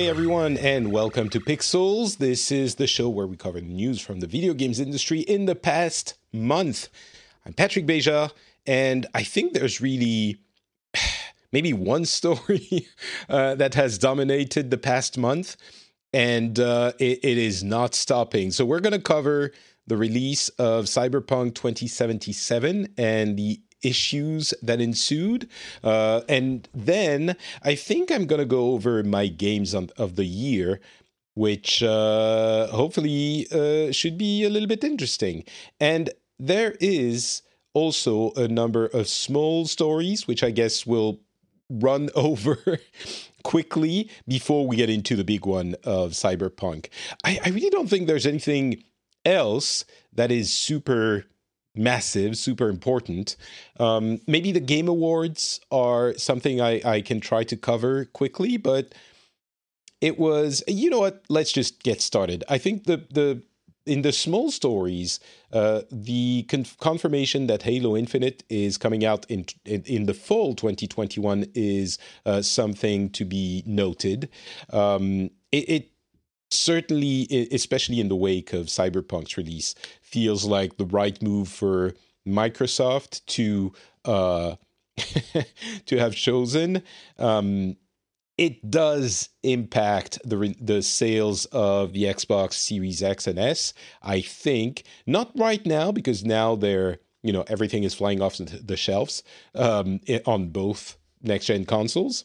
Hey everyone, and welcome to Pixels. This is the show where we cover the news from the video games industry in the past month. I'm Patrick Beja, and I think there's really maybe one story uh, that has dominated the past month, and uh, it, it is not stopping. So we're going to cover the release of Cyberpunk 2077 and the issues that ensued. Uh, and then I think I'm going to go over my games on, of the year, which uh, hopefully uh, should be a little bit interesting. And there is also a number of small stories, which I guess will run over quickly before we get into the big one of Cyberpunk. I, I really don't think there's anything else that is super massive, super important. Um, maybe the Game Awards are something I, I can try to cover quickly, but it was, you know what? Let's just get started. I think the, the, in the small stories, uh, the confirmation that Halo Infinite is coming out in in, in the fall 2021 is uh, something to be noted. Um, it, it certainly, especially in the wake of Cyberpunk's release, feels like the right move for Microsoft to uh, to have chosen. Um, it does impact the the sales of the Xbox Series X and S. I think not right now because now they're you know everything is flying off the shelves um, on both next gen consoles.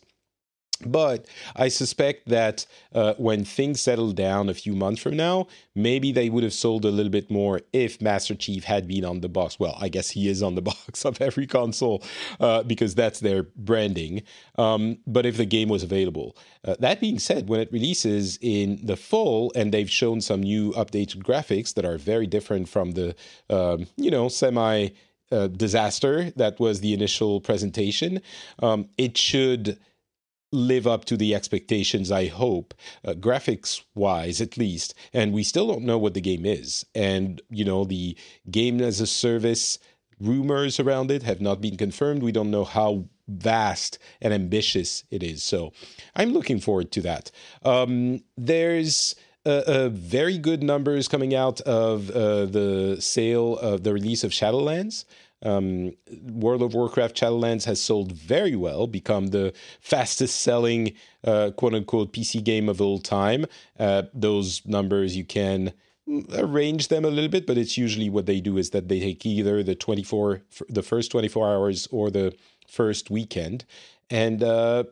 But I suspect that uh, when things settle down a few months from now, maybe they would have sold a little bit more if Master Chief had been on the box. Well, I guess he is on the box of every console uh, because that's their branding. Um, but if the game was available. Uh, that being said, when it releases in the fall and they've shown some new updated graphics that are very different from the, um, you know, semi uh, disaster that was the initial presentation, um, it should live up to the expectations, I hope, uh, graphics wise at least. And we still don't know what the game is. And, you know, the game as a service rumors around it have not been confirmed. We don't know how vast and ambitious it is. So I'm looking forward to that. Um, there's a very good numbers coming out of uh, the sale of the release of Shadowlands. Um, World of Warcraft Shadowlands has sold very well, become the fastest selling uh, quote unquote PC game of all time. Uh, those numbers you can arrange them a little bit, but it's usually what they do is that they take either the 24, the first 24 hours or the first weekend. And uh,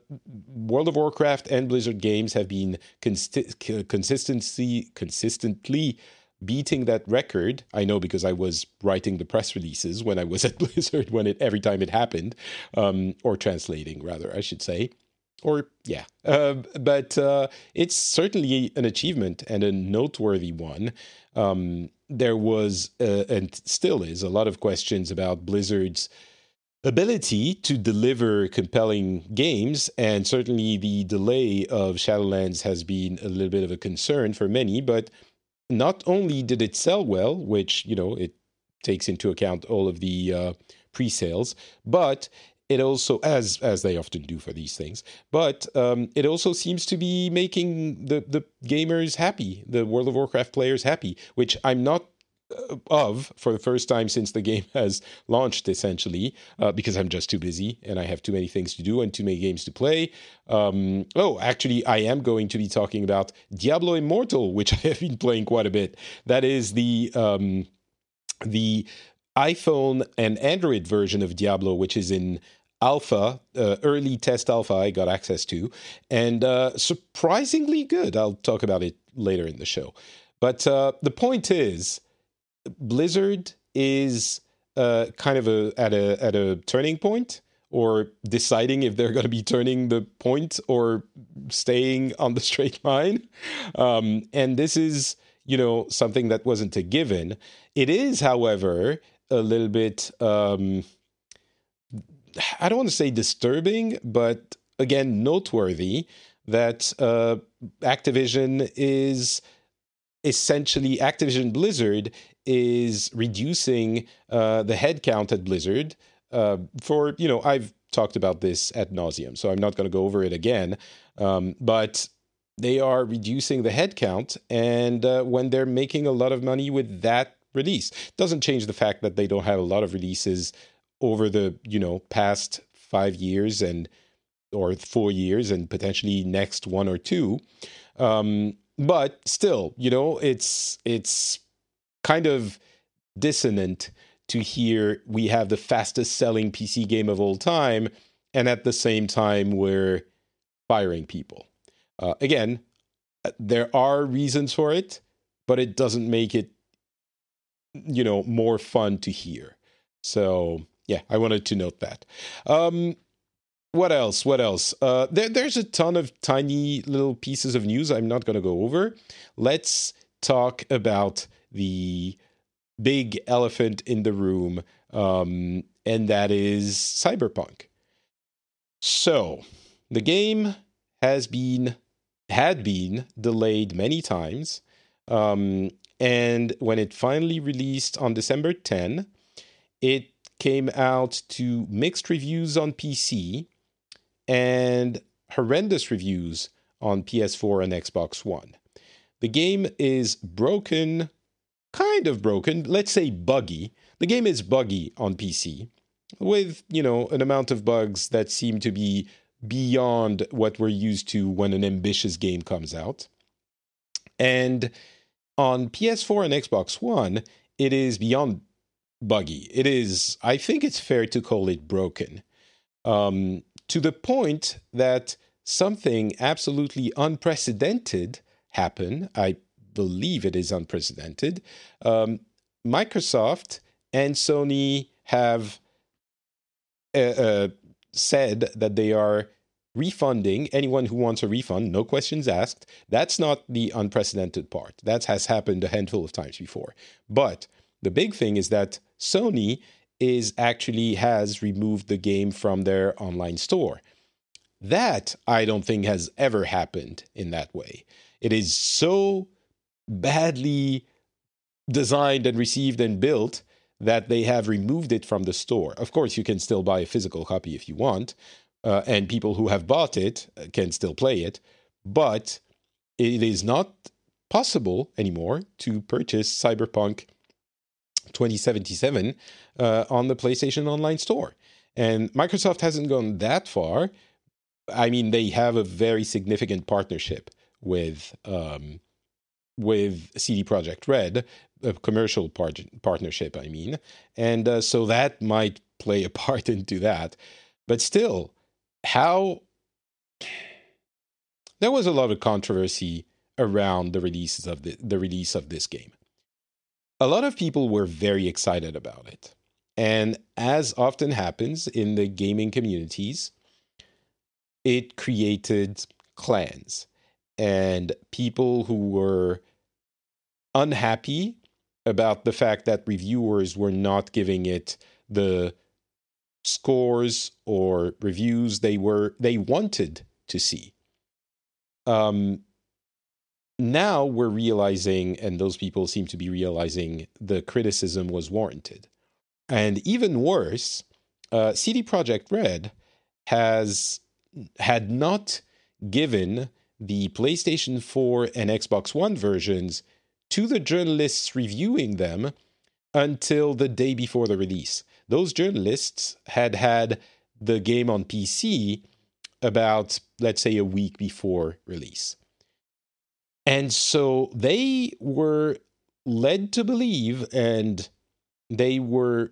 World of Warcraft and Blizzard games have been consi- consistency, consistently beating that record. I know because I was writing the press releases when I was at Blizzard when it every time it happened, um, or translating rather, I should say. Or yeah, uh, but uh, it's certainly an achievement and a noteworthy one. Um, there was uh, and still is a lot of questions about Blizzard's ability to deliver compelling games, and certainly the delay of Shadowlands has been a little bit of a concern for many. But not only did it sell well, which you know it takes into account all of the uh, pre-sales, but it also, as as they often do for these things, but um, it also seems to be making the the gamers happy, the World of Warcraft players happy, which I'm not of for the first time since the game has launched, essentially, uh, because I'm just too busy and I have too many things to do and too many games to play. Um, oh, actually, I am going to be talking about Diablo Immortal, which I have been playing quite a bit. That is the um, the iPhone and Android version of Diablo, which is in alpha, uh, early test alpha, I got access to, and uh, surprisingly good. I'll talk about it later in the show. But uh, the point is, Blizzard is uh, kind of a at a at a turning point or deciding if they're going to be turning the point or staying on the straight line. Um, and this is, you know, something that wasn't a given. It is, however, a little bit, um, I don't want to say disturbing, but again, noteworthy that uh, Activision is essentially Activision Blizzard is reducing uh, the headcount at Blizzard uh, for, you know, I've talked about this at nauseum, so I'm not going to go over it again. Um, but they are reducing the headcount, and uh, when they're making a lot of money with that release, doesn't change the fact that they don't have a lot of releases over the you know past five years and or four years and potentially next one or two. Um, but still, you know, it's it's kind of dissonant to hear we have the fastest selling PC game of all time, and at the same time we're firing people. Uh, again, uh, there are reasons for it, but it doesn't make it, you know, more fun to hear. So yeah, I wanted to note that. Um, what else? What else? Uh, there, there's a ton of tiny little pieces of news I'm not going to go over. Let's talk about the big elephant in the room, um, and that is Cyberpunk. So, the game has been had been delayed many times, um, and when it finally released on December 10, it came out to mixed reviews on PC and horrendous reviews on PS4 and Xbox One. The game is broken kind of broken, let's say buggy. The game is buggy on PC with, you know, an amount of bugs that seem to be beyond what we're used to when an ambitious game comes out. And on PS4 and Xbox One, it is beyond buggy. It is, I think it's fair to call it broken. Um, to the point that something absolutely unprecedented happened. I believe it is unprecedented. Um, Microsoft and Sony have uh, uh, said that they are refunding anyone who wants a refund, no questions asked. That's not the unprecedented part. That has happened a handful of times before. But the big thing is that Sony is actually has removed the game from their online store. That I don't think has ever happened in that way. It is so badly designed and received and built that they have removed it from the store. Of course, you can still buy a physical copy if you want, uh, and people who have bought it uh, can still play it, but it is not possible anymore to purchase Cyberpunk 2077 uh, on the PlayStation Online Store. And Microsoft hasn't gone that far. I mean, they have a very significant partnership with um, with CD Projekt Red, a commercial part- partnership, I mean, and uh, so that might play a part into that. But still, how there was a lot of controversy around the releases of the, the release of this game. A lot of people were very excited about it. And as often happens in the gaming communities, it created clans and people who were unhappy about the fact that reviewers were not giving it the scores or reviews they were they wanted to see. Um, now we're realizing, and those people seem to be realizing, the criticism was warranted. And even worse, uh, CD Projekt Red has had not given the PlayStation 4 and Xbox One versions to the journalists reviewing them until the day before the release. Those journalists had had the game on PC about, let's say, a week before release. And so they were led to believe, and they were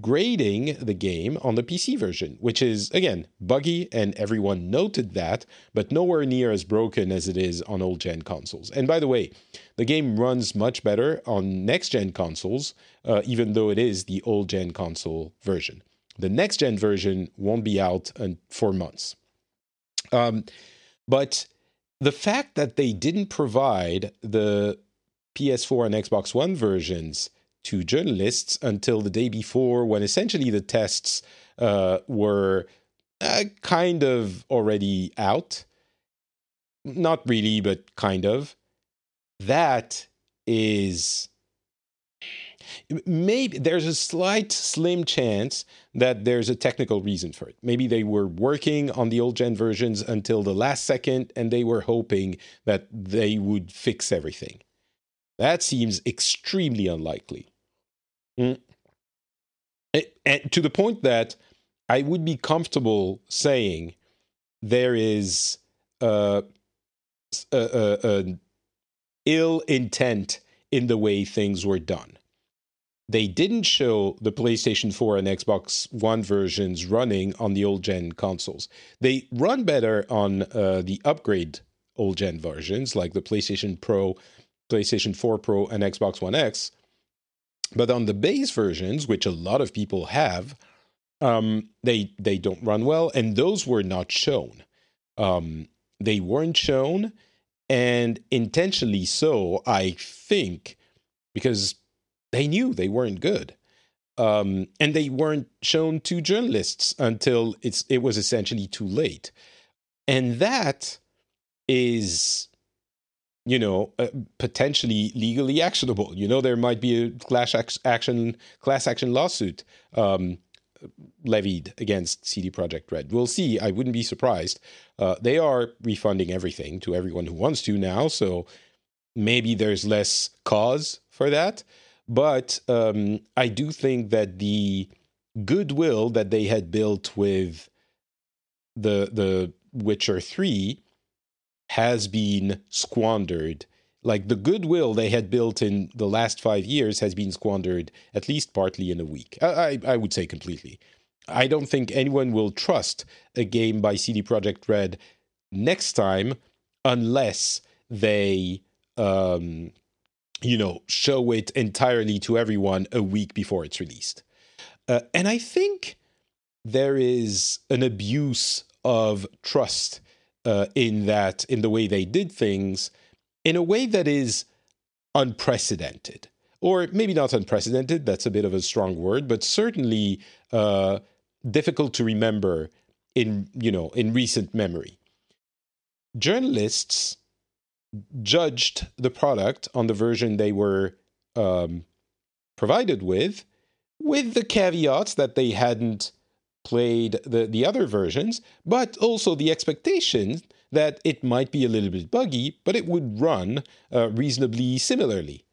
grading the game on the PC version, which is, again, buggy, and everyone noted that, but nowhere near as broken as it is on old gen consoles. And by the way, the game runs much better on next gen consoles, uh, even though it is the old gen console version. The next gen version won't be out for months. Um, but the fact that they didn't provide the PS4 and Xbox One versions to journalists until the day before, when essentially the tests uh, were uh, kind of already out. Not really, but kind of. That is. maybe there's a slight slim chance that there's a technical reason for it. Maybe they were working on the old gen versions until the last second and they were hoping that they would fix everything. That seems extremely unlikely. Mm. And to the point that I would be comfortable saying there is a, a, a, a ill intent in the way things were done. They didn't show the PlayStation 4 and Xbox One versions running on the old gen consoles. They run better on uh, the upgrade old gen versions like the PlayStation Pro, PlayStation 4 Pro, and Xbox One X. But on the base versions, which a lot of people have, um, they they don't run well, and those were not shown. Um, they weren't shown, and intentionally so, I think, because they knew they weren't good. Um, and they weren't shown to journalists until it's it was essentially too late. And that is you know, uh, potentially legally actionable. You know, there might be a class action class action lawsuit um, levied against CD Projekt Red. We'll see. I wouldn't be surprised. Uh, they are refunding everything to everyone who wants to now, so maybe there's less cause for that. But um, I do think that the goodwill that they had built with the the Witcher three has been squandered. Like the goodwill they had built in the last five years has been squandered at least partly in a week. I, I, I would say completely. I don't think anyone will trust a game by CD Projekt Red next time unless they, um, you know, show it entirely to everyone a week before it's released. Uh, and I think there is an abuse of trust uh, in that in the way they did things in a way that is unprecedented. Or maybe not unprecedented that's a bit of a strong word but certainly uh, difficult to remember in you know in recent memory. Journalists judged the product on the version they were um, provided with with the caveats that they hadn't played the, the other versions, but also the expectation that it might be a little bit buggy, but it would run uh, reasonably similarly.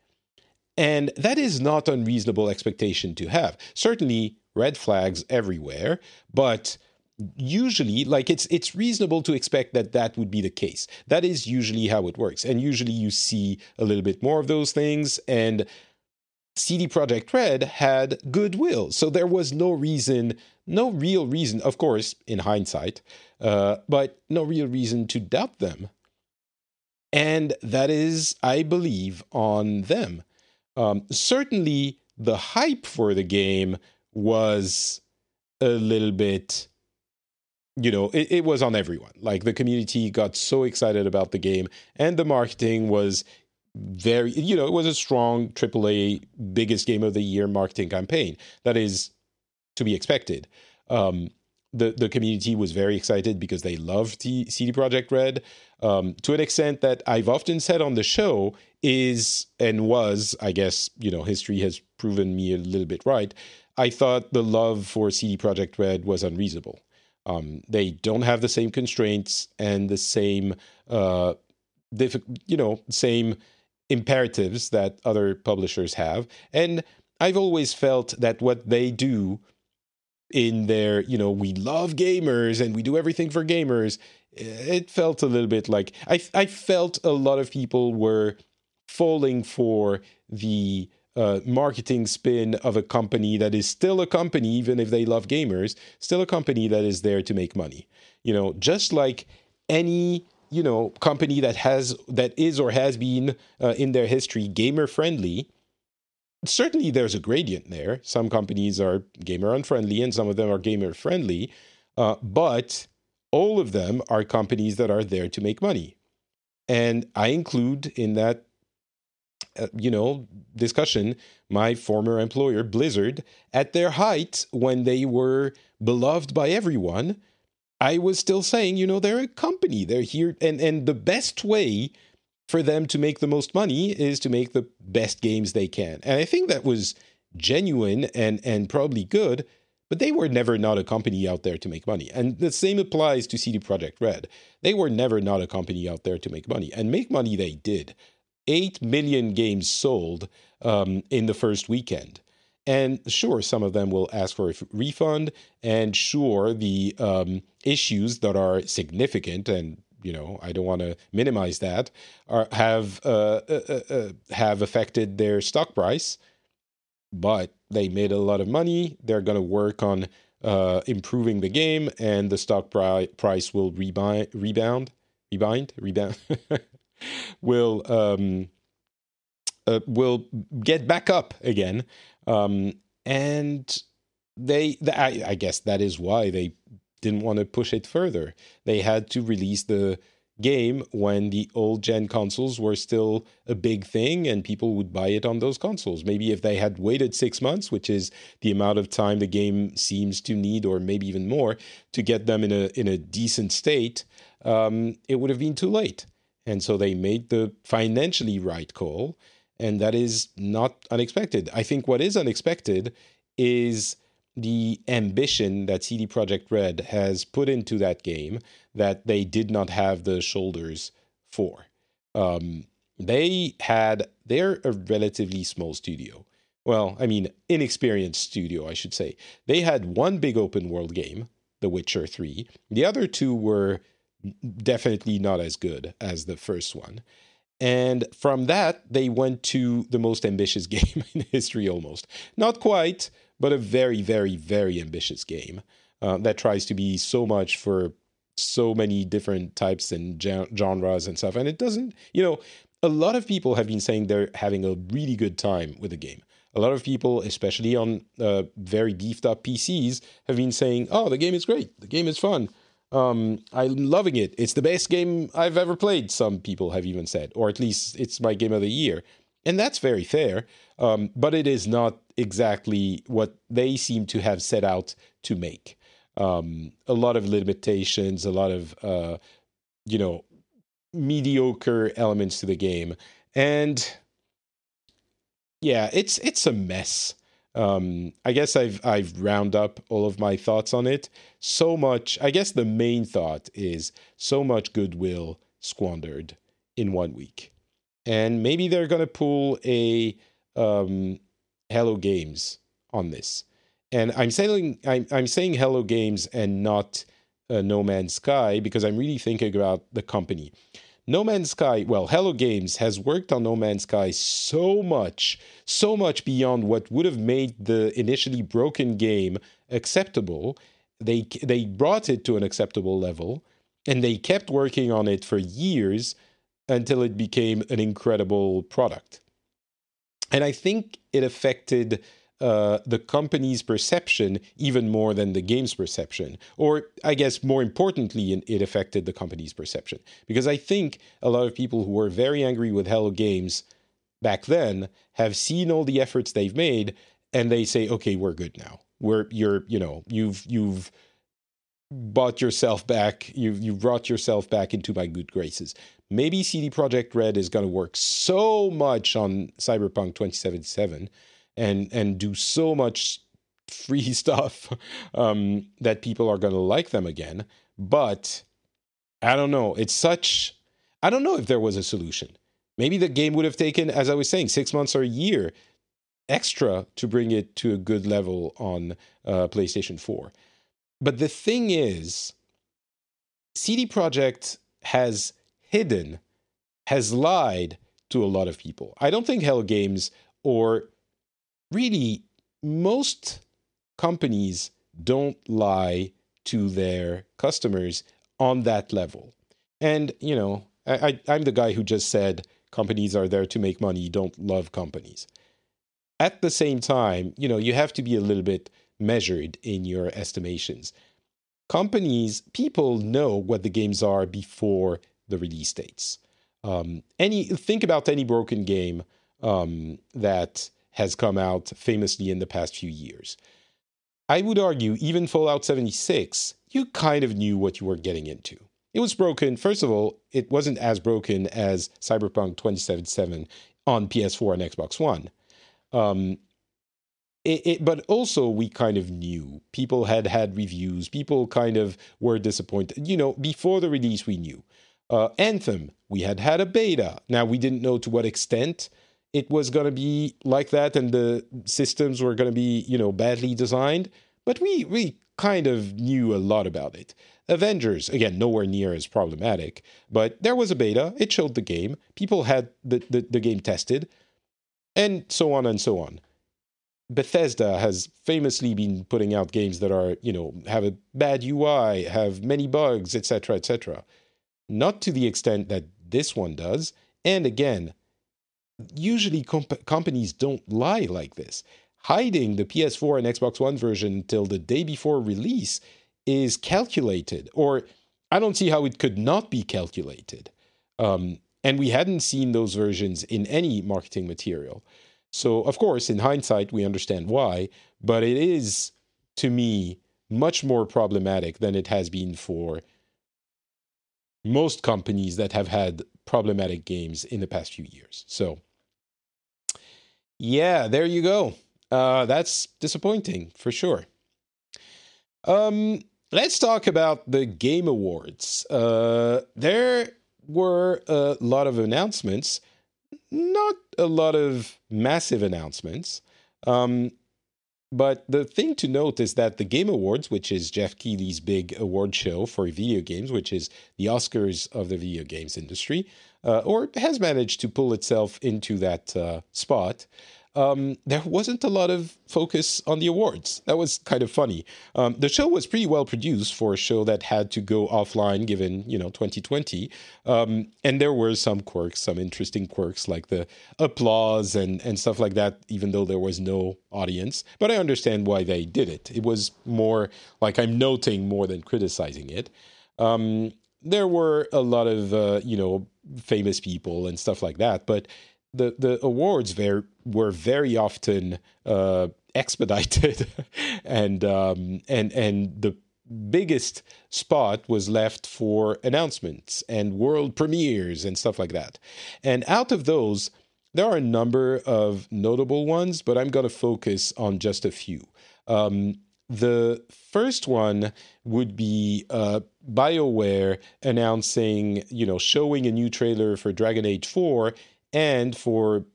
And that is not unreasonable expectation to have. Certainly red flags everywhere, but usually like it's it's reasonable to expect that that would be the case. That is usually how it works. And usually you see a little bit more of those things and CD Projekt Red had goodwill. So there was no reason, no real reason, of course, in hindsight, uh, but no real reason to doubt them. And that is, I believe, on them. Um, certainly, the hype for the game was a little bit you know, it, it, was on everyone. Like the community got so excited about the game, and the marketing was very, you know, it was a strong AAA biggest game of the year marketing campaign. That is to be expected. Um, the the community was very excited because they loved T- CD Projekt Red um, to an extent that I've often said on the show is and was I guess you know history has proven me a little bit right. I thought the love for CD Projekt Red was unreasonable. Um, they don't have the same constraints and the same uh, you know same imperatives that other publishers have. And I've always felt that what they do in their, you know, we love gamers and we do everything for gamers, it felt a little bit like I, I felt a lot of people were falling for the uh, marketing spin of a company that is still a company, even if they love gamers, still a company that is there to make money. You know, just like any you know company that has that is or has been uh, in their history gamer friendly certainly there's a gradient there. Some companies are gamer unfriendly and some of them are gamer friendly uh, but all of them are companies that are there to make money. And i include in that uh, you know discussion my former employer blizzard at their height when they were beloved by everyone I was still saying, you know, they're a company. They're here and and the best way for them to make the most money is to make the best games they can. And I think that was genuine and and probably good, but they were never not a company out there to make money. And the same applies to CD Projekt Red. They were never not a company out there to make money, and make money they did. Eight million games sold um, in the first weekend. And sure, some of them will ask for a refund, and sure, the um, issues that are significant and you know I don't want to minimize that are have uh, uh, uh, uh, have affected their stock price, but they made a lot of money. They're going to work on uh, improving the game, and the stock pri- price will rebound, rebound, rebound, rebound, will um, uh, will get back up again. Um, and they, I, I guess that is why they didn't want to push it further. They had to release the game when the old gen consoles were still a big thing and people would buy it on those consoles. Maybe if they had waited six months, which is the amount of time the game seems to need, or maybe even more, to get them in a in a decent state, um, it would have been too late. And so they made the financially right call, and that is not unexpected. I think what is unexpected is the ambition that CD Projekt Red has put into that game that they did not have the shoulders for. Um, they had they're a relatively small studio. Well, I mean, inexperienced studio, I should say. They had one big open world game, The Witcher 3. The other two were definitely not as good as the first one. And from that, they went to the most ambitious game in history almost. Not quite, but a very, very, very ambitious game uh, that tries to be so much for so many different types and genres and stuff. And it doesn't, you know, a lot of people have been saying they're having a really good time with the game. A lot of people, especially on uh, very beefed up PCs, have been saying, "Oh, the game is great. The game is fun. Um, I'm loving it. It's the best game I've ever played." Some people have even said, or at least it's my game of the year, and that's very fair. Um, but it is not exactly what they seem to have set out to make. Um, a lot of limitations, a lot of uh, you know mediocre elements to the game, and yeah, it's it's a mess. Um, I guess I've I've round up all of my thoughts on it. So much. I guess the main thought is so much goodwill squandered in one week, and maybe they're gonna pull a um, Hello Games on this. And I'm saying I'm, I'm saying Hello Games and not uh, No Man's Sky because I'm really thinking about the company. No Man's Sky, well, Hello Games has worked on No Man's Sky so much, so much beyond what would have made the initially broken game acceptable. They they brought it to an acceptable level, and they kept working on it for years until it became an incredible product. And I think it affected uh, the company's perception even more than the game's perception. Or, I guess, more importantly, it affected the company's perception. Because I think a lot of people who were very angry with Hello Games back then have seen all the efforts they've made and they say, okay, we're good now. We're, you're, you know, you've, you've, bought yourself back you've you've brought yourself back into my good graces maybe CD Projekt Red is going to work so much on Cyberpunk 2077 and and do so much free stuff um, that people are going to like them again. But I don't know. It's such. I don't know if there was a solution. Maybe the game would have taken, as I was saying, six months or a year extra to bring it to a good level on uh, PlayStation 4. But the thing is, CD Projekt has hidden, has lied to a lot of people. I don't think Hello Games or really most companies don't lie to their customers on that level. And, you know, I, am the guy who just said companies are there to make money, don't love companies. At the same time, you know, you have to be a little bit measured in your estimations. Companies, people know what the games are before the release dates. Um, any think about any broken game um, that has come out famously in the past few years. I would argue even Fallout 76, you kind of knew what you were getting into. It was broken. First of all, it wasn't as broken as Cyberpunk 2077 on PS4 and Xbox One. Um, it, it, but also we kind of knew. People had had reviews. People kind of were disappointed. You know before the release we knew. Uh, anthem we had had a beta. Now we didn't know to what extent it was going to be like that and the systems were going to be you know badly designed but we we kind of knew a lot about it. Avengers again nowhere near as problematic but there was a beta. It showed the game. People had the, the, the game tested and so on and so on Bethesda has famously been putting out games that are, you know, have a bad UI, have many bugs, etc., etc. Not to the extent that this one does. And again, usually comp- companies don't lie like this. Hiding the PS4 and Xbox One version until the day before release is calculated, or I don't see how it could not be calculated. Um, and we hadn't seen those versions in any marketing material. So, of course, in hindsight, we understand why, but it is, to me, much more problematic than it has been for most companies that have had problematic games in the past few years. So, yeah, there you go. Uh, that's disappointing for sure. Um, let's talk about the Game Awards. Uh, there were a lot of announcements not a lot of massive announcements. Um, but the thing to note is that the Game Awards, which is Geoff Keighley's big award show for video games, which is the Oscars of the video games industry, uh, or has managed to pull itself into that uh, spot, um, there wasn't a lot of focus on the awards. That was kind of funny. Um, the show was pretty well produced for a show that had to go offline, given you know 2020, um, and there were some quirks, some interesting quirks like the applause and and stuff like that. Even though there was no audience, but I understand why they did it. It was more like I'm noting more than criticizing it. Um, there were a lot of uh, you know famous people and stuff like that, but the the awards very, were very often uh, expedited, and um, and and the biggest spot was left for announcements and world premieres and stuff like that. And out of those, there are a number of notable ones, but I'm going to focus on just a few. Um, the first one would be uh, BioWare announcing, you know, showing a new trailer for Dragon Age 4 and for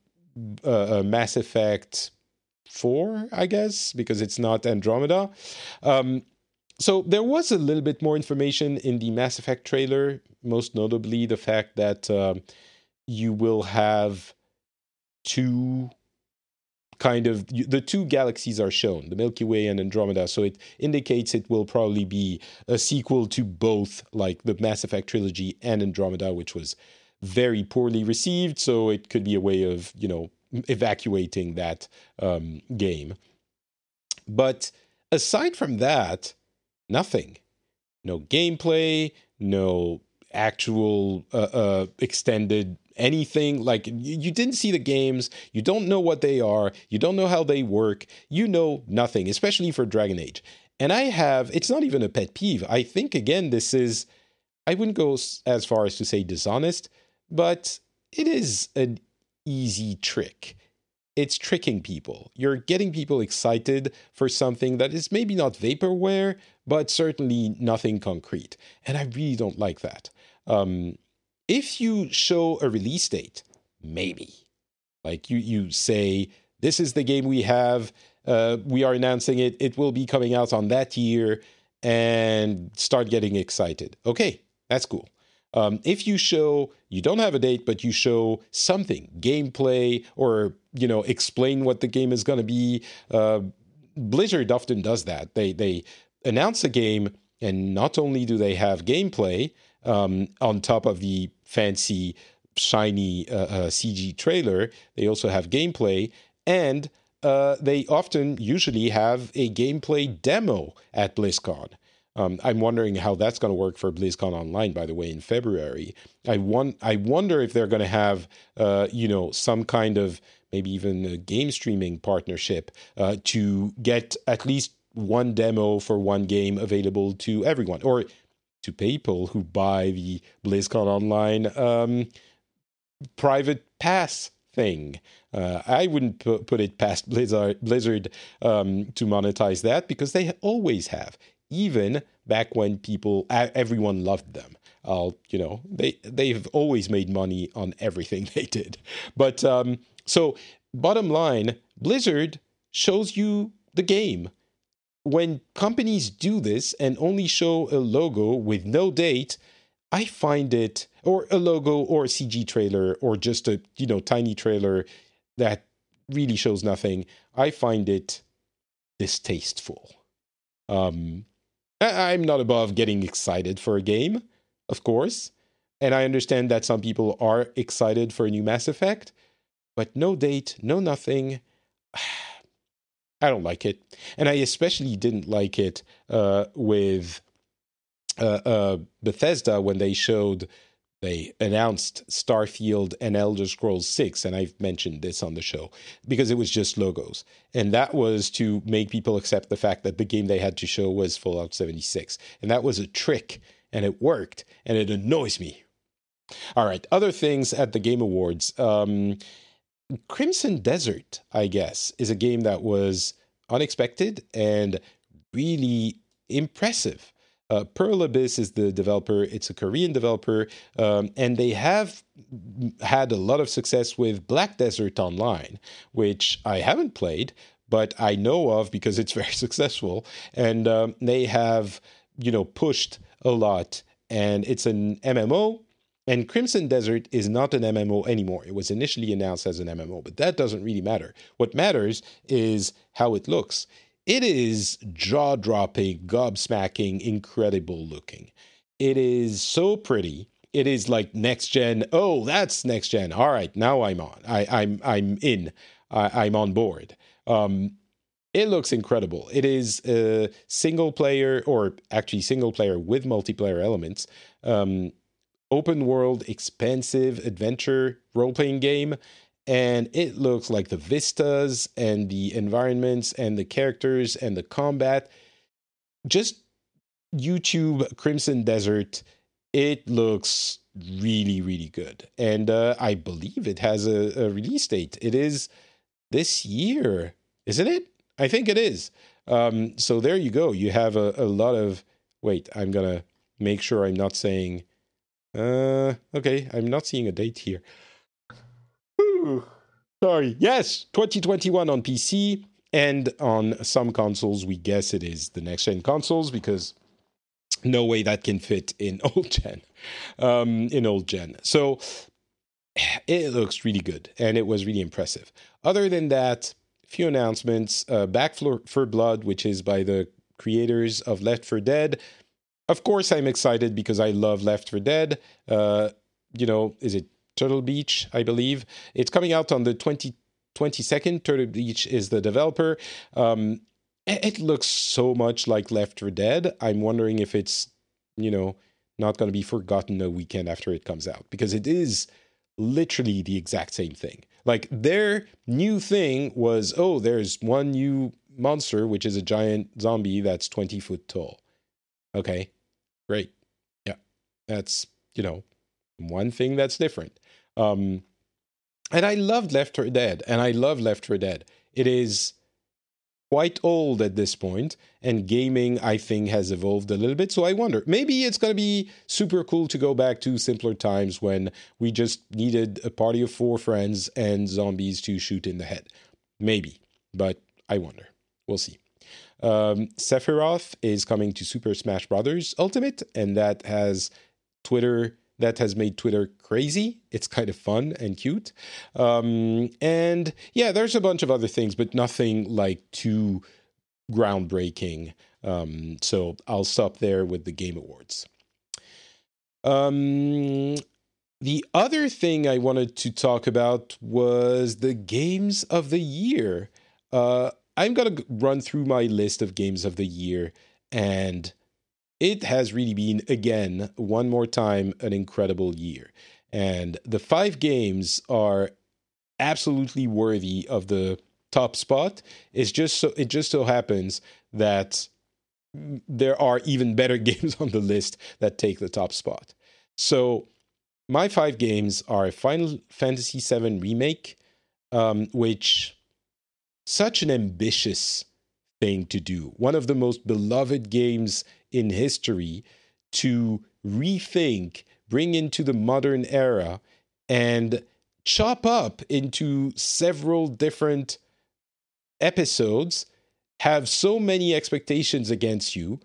uh, Mass Effect 4, I guess, because it's not Andromeda. Um, so there was a little bit more information in the Mass Effect trailer, most notably the fact that uh, you will have two kind of the two galaxies are shown the milky way and andromeda so it indicates it will probably be a sequel to both like the mass effect trilogy and andromeda which was very poorly received. So it could be a way of, you know, evacuating that um, game. But aside from that, nothing. No gameplay, no actual uh, uh, extended anything. Like you, you didn't see the games, you don't know what they are, you don't know how they work, you know nothing, especially for Dragon Age. And I have, it's not even a pet peeve. I think, again, this is, I wouldn't go as far as to say dishonest, but it is an easy trick. It's tricking people. You're getting people excited for something that is maybe not vaporware, but certainly nothing concrete. And I really don't like that. Um, if you show a release date, maybe. Like you, you say, this is the game we have. Uh, we are announcing it. It will be coming out on that year and start getting excited. Okay, that's cool. Um, if you show you don't have a date, but you show something, gameplay, or you know, explain what the game is going to be. Uh, Blizzard often does that. They they announce a game, and not only do they have gameplay um, on top of the fancy, shiny uh, uh, CG trailer, they also have gameplay and. Uh, they often usually have a gameplay demo at BlizzCon. Um, I'm wondering how that's going to work for BlizzCon Online, by the way, in February. I want I wonder if they're going to have, uh, you know, some kind of maybe even a game streaming partnership uh, to get at least one demo for one game available to everyone, or to people who buy the BlizzCon Online um, private pass thing. Uh, I wouldn't pu- put it past Blizzard, Blizzard um, to monetize that because they always have, even back when people, everyone loved them. I'll, you know, they they've always made money on everything they did. But um, so, bottom line, Blizzard shows you the game. When companies do this and only show a logo with no date, I find it, or a logo, or a CG trailer, or just a you know tiny trailer that really shows nothing. I find it distasteful. Um, I'm not above getting excited for a game, of course, and I understand that some people are excited for a new Mass Effect, but no date, no nothing. I don't like it, and I especially didn't like it uh, with uh, uh, Bethesda when they showed they announced Starfield and Elder Scrolls 6 and I've mentioned this on the show because it was just logos and that was to make people accept the fact that the game they had to show was Fallout 76 and that was a trick and it worked and it annoys me. All right, other things at the Game Awards. Um, Crimson Desert, I guess, is a game that was unexpected and really impressive. Uh, Pearl Abyss is the developer. It's a Korean developer, um, and they have had a lot of success with Black Desert Online, which I haven't played, but I know of because it's very successful. And um, they have, you know, pushed a lot. And it's an MMO. And Crimson Desert is not an MMO anymore. It was initially announced as an MMO, but that doesn't really matter. What matters is how it looks. It is jaw dropping, gobsmacking, incredible looking. It is so pretty. It is like next gen. Oh, that's next gen. All right, now I'm on. I, I'm I'm in. I, am on board. Um, it looks incredible. It is a single player, or actually single player with multiplayer elements. Um, open world, expansive adventure role playing game and it looks like the vistas and the environments and the characters and the combat just youtube crimson desert it looks really really good. And uh, i believe it has a, a, release date. It is this year isn't it? I think it is. Um, so there you go. You have a, a lot of wait i'm gonna make sure i'm not saying uh, okay i'm not seeing a date here Sorry. Yes, 2021 on PC and on some consoles. We guess it is the next gen consoles because no way that can fit in old gen. Um, in old gen. So it looks really good and it was really impressive. Other than that, few announcements. Uh, Back 4, for Blood, which is by the creators of Left 4 Dead. Of course, I'm excited because I love Left 4 Dead. Uh, you know, is it Turtle Beach, I believe. It's coming out on the 20, 22nd. Turtle Beach is the developer. Um, it looks so much like Left 4 Dead. I'm wondering if it's, you know, not going to be forgotten a weekend after it comes out because it is literally the exact same thing. Like their new thing was, oh, there's one new monster, which is a giant zombie that's 20 foot tall. Okay, great. Yeah, that's, you know, one thing that's different. Um, and I loved Left 4 Dead, and I love Left 4 Dead. It is quite old at this point, and gaming, I think, has evolved a little bit. So I wonder, maybe it's going to be super cool to go back to simpler times when we just needed a party of four friends and zombies to shoot in the head. Maybe, but I wonder. We'll see. Um, Sephiroth is coming to Super Smash Brothers Ultimate, and that has Twitter that has made Twitter crazy. It's kind of fun and cute. Um, and yeah, there's a bunch of other things, but nothing like too groundbreaking. Um, so I'll stop there with the Game Awards. Um, the other thing I wanted to talk about was the games of the year. Uh, I'm going to run through my list of games of the year and it has really been, again, one more time, an incredible year. And the five games are absolutely worthy of the top spot. It's just so it just so happens that there are even better games on the list that take the top spot. So my five games are Final Fantasy VII Remake, um, which such an ambitious thing to do. One of the most beloved games in history to rethink, bring into the modern era, and chop up into several different episodes, have so many expectations against you,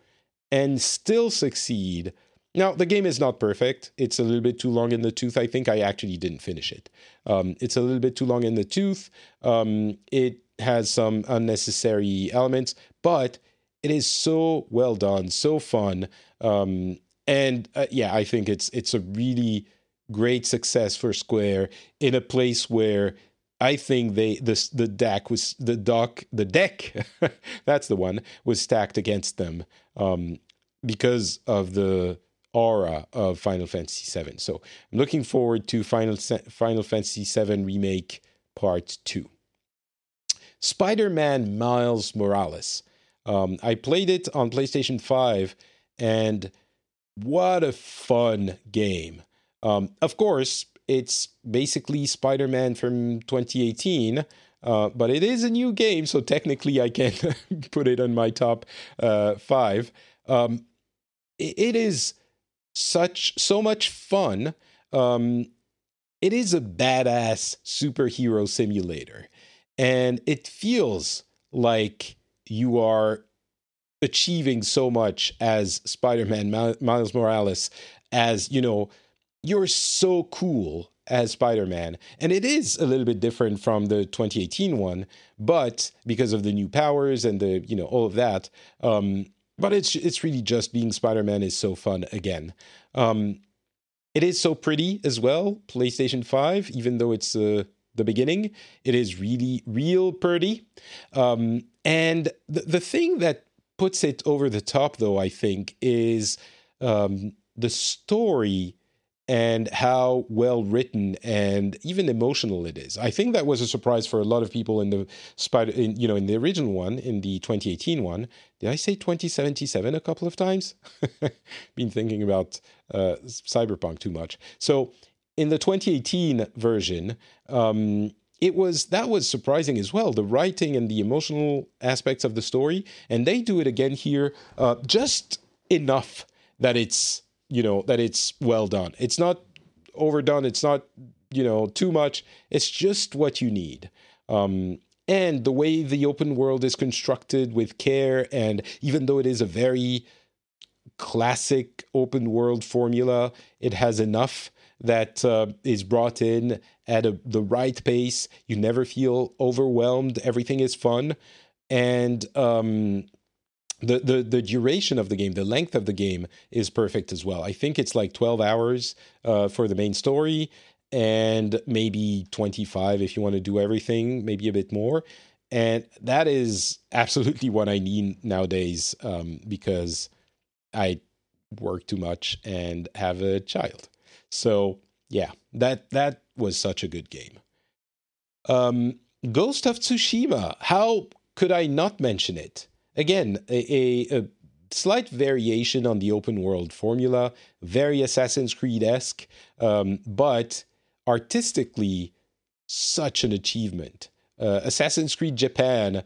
and still succeed. Now, the game is not perfect. It's a little bit too long in the tooth. I think I actually didn't finish it. Um, it's a little bit too long in the tooth. Um, it has some unnecessary elements, but it is so well done, so fun. Um, and uh, yeah, I think it's it's a really great success for Square in a place where I think they the the deck was the dock the deck that's the one was stacked against them um, because of the aura of Final Fantasy VII. So I'm looking forward to Final Final Fantasy VII remake part two. Spider-Man Miles Morales. Um, I played it on PlayStation Five, and what a fun game! Um, of course, it's basically Spider Man from 2018. Uh, but it is a new game, so technically I can put it on my top uh, five. Um, it, it is such so much fun. Um, it is a badass superhero simulator, and it feels like you are achieving so much as Spider-Man Miles Morales, as you know you're so cool as Spider-Man. And it is a little bit different from the 2018 one, but because of the new powers and the, you know, all of that. Um, but it's it's really just being Spider-Man is so fun again. Um, it is so pretty as well, PlayStation 5, even though it's uh, the beginning. It is really, real pretty. Um, and the, the thing that puts it over the top, though, I think, is um, the story and how well written and even emotional it is. I think that was a surprise for a lot of people in the spider, in, you know, in the original one, in the 2018 one. Did I say 2077 a couple of times? Been thinking about uh, Cyberpunk too much. So in the 2018 version, um, it was that was surprising as well. The writing and the emotional aspects of the story, and they do it again here, uh, just enough that it's you know that it's well done. It's not overdone. It's not you know too much. It's just what you need. Um, and the way the open world is constructed with care, and even though it is a very classic open world formula, it has enough that uh, is brought in at a, the right pace. You never feel overwhelmed. Everything is fun, and um, the, the the duration of the game, the length of the game is perfect as well. I think it's like 12 hours uh, for the main story and maybe 25 if you want to do everything, maybe a bit more. And that is absolutely what I need nowadays um, because I work too much and have a child. So yeah, that that was such a good game. Um, Ghost of Tsushima. How could I not mention it? again, a, a, a slight variation on the open world formula, very Assassin's Creed esque, um, but artistically, such an achievement. Uh, Assassin's Creed Japan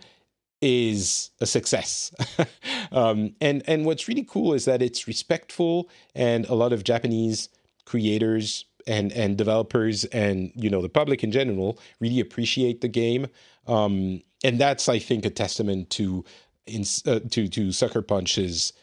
is a success. um, and and what's really cool is that it's respectful, and a lot of Japanese creators and and developers and you know the public in general really appreciate the game. Um, and that's I think a testament to in, uh, to to Sucker Punch's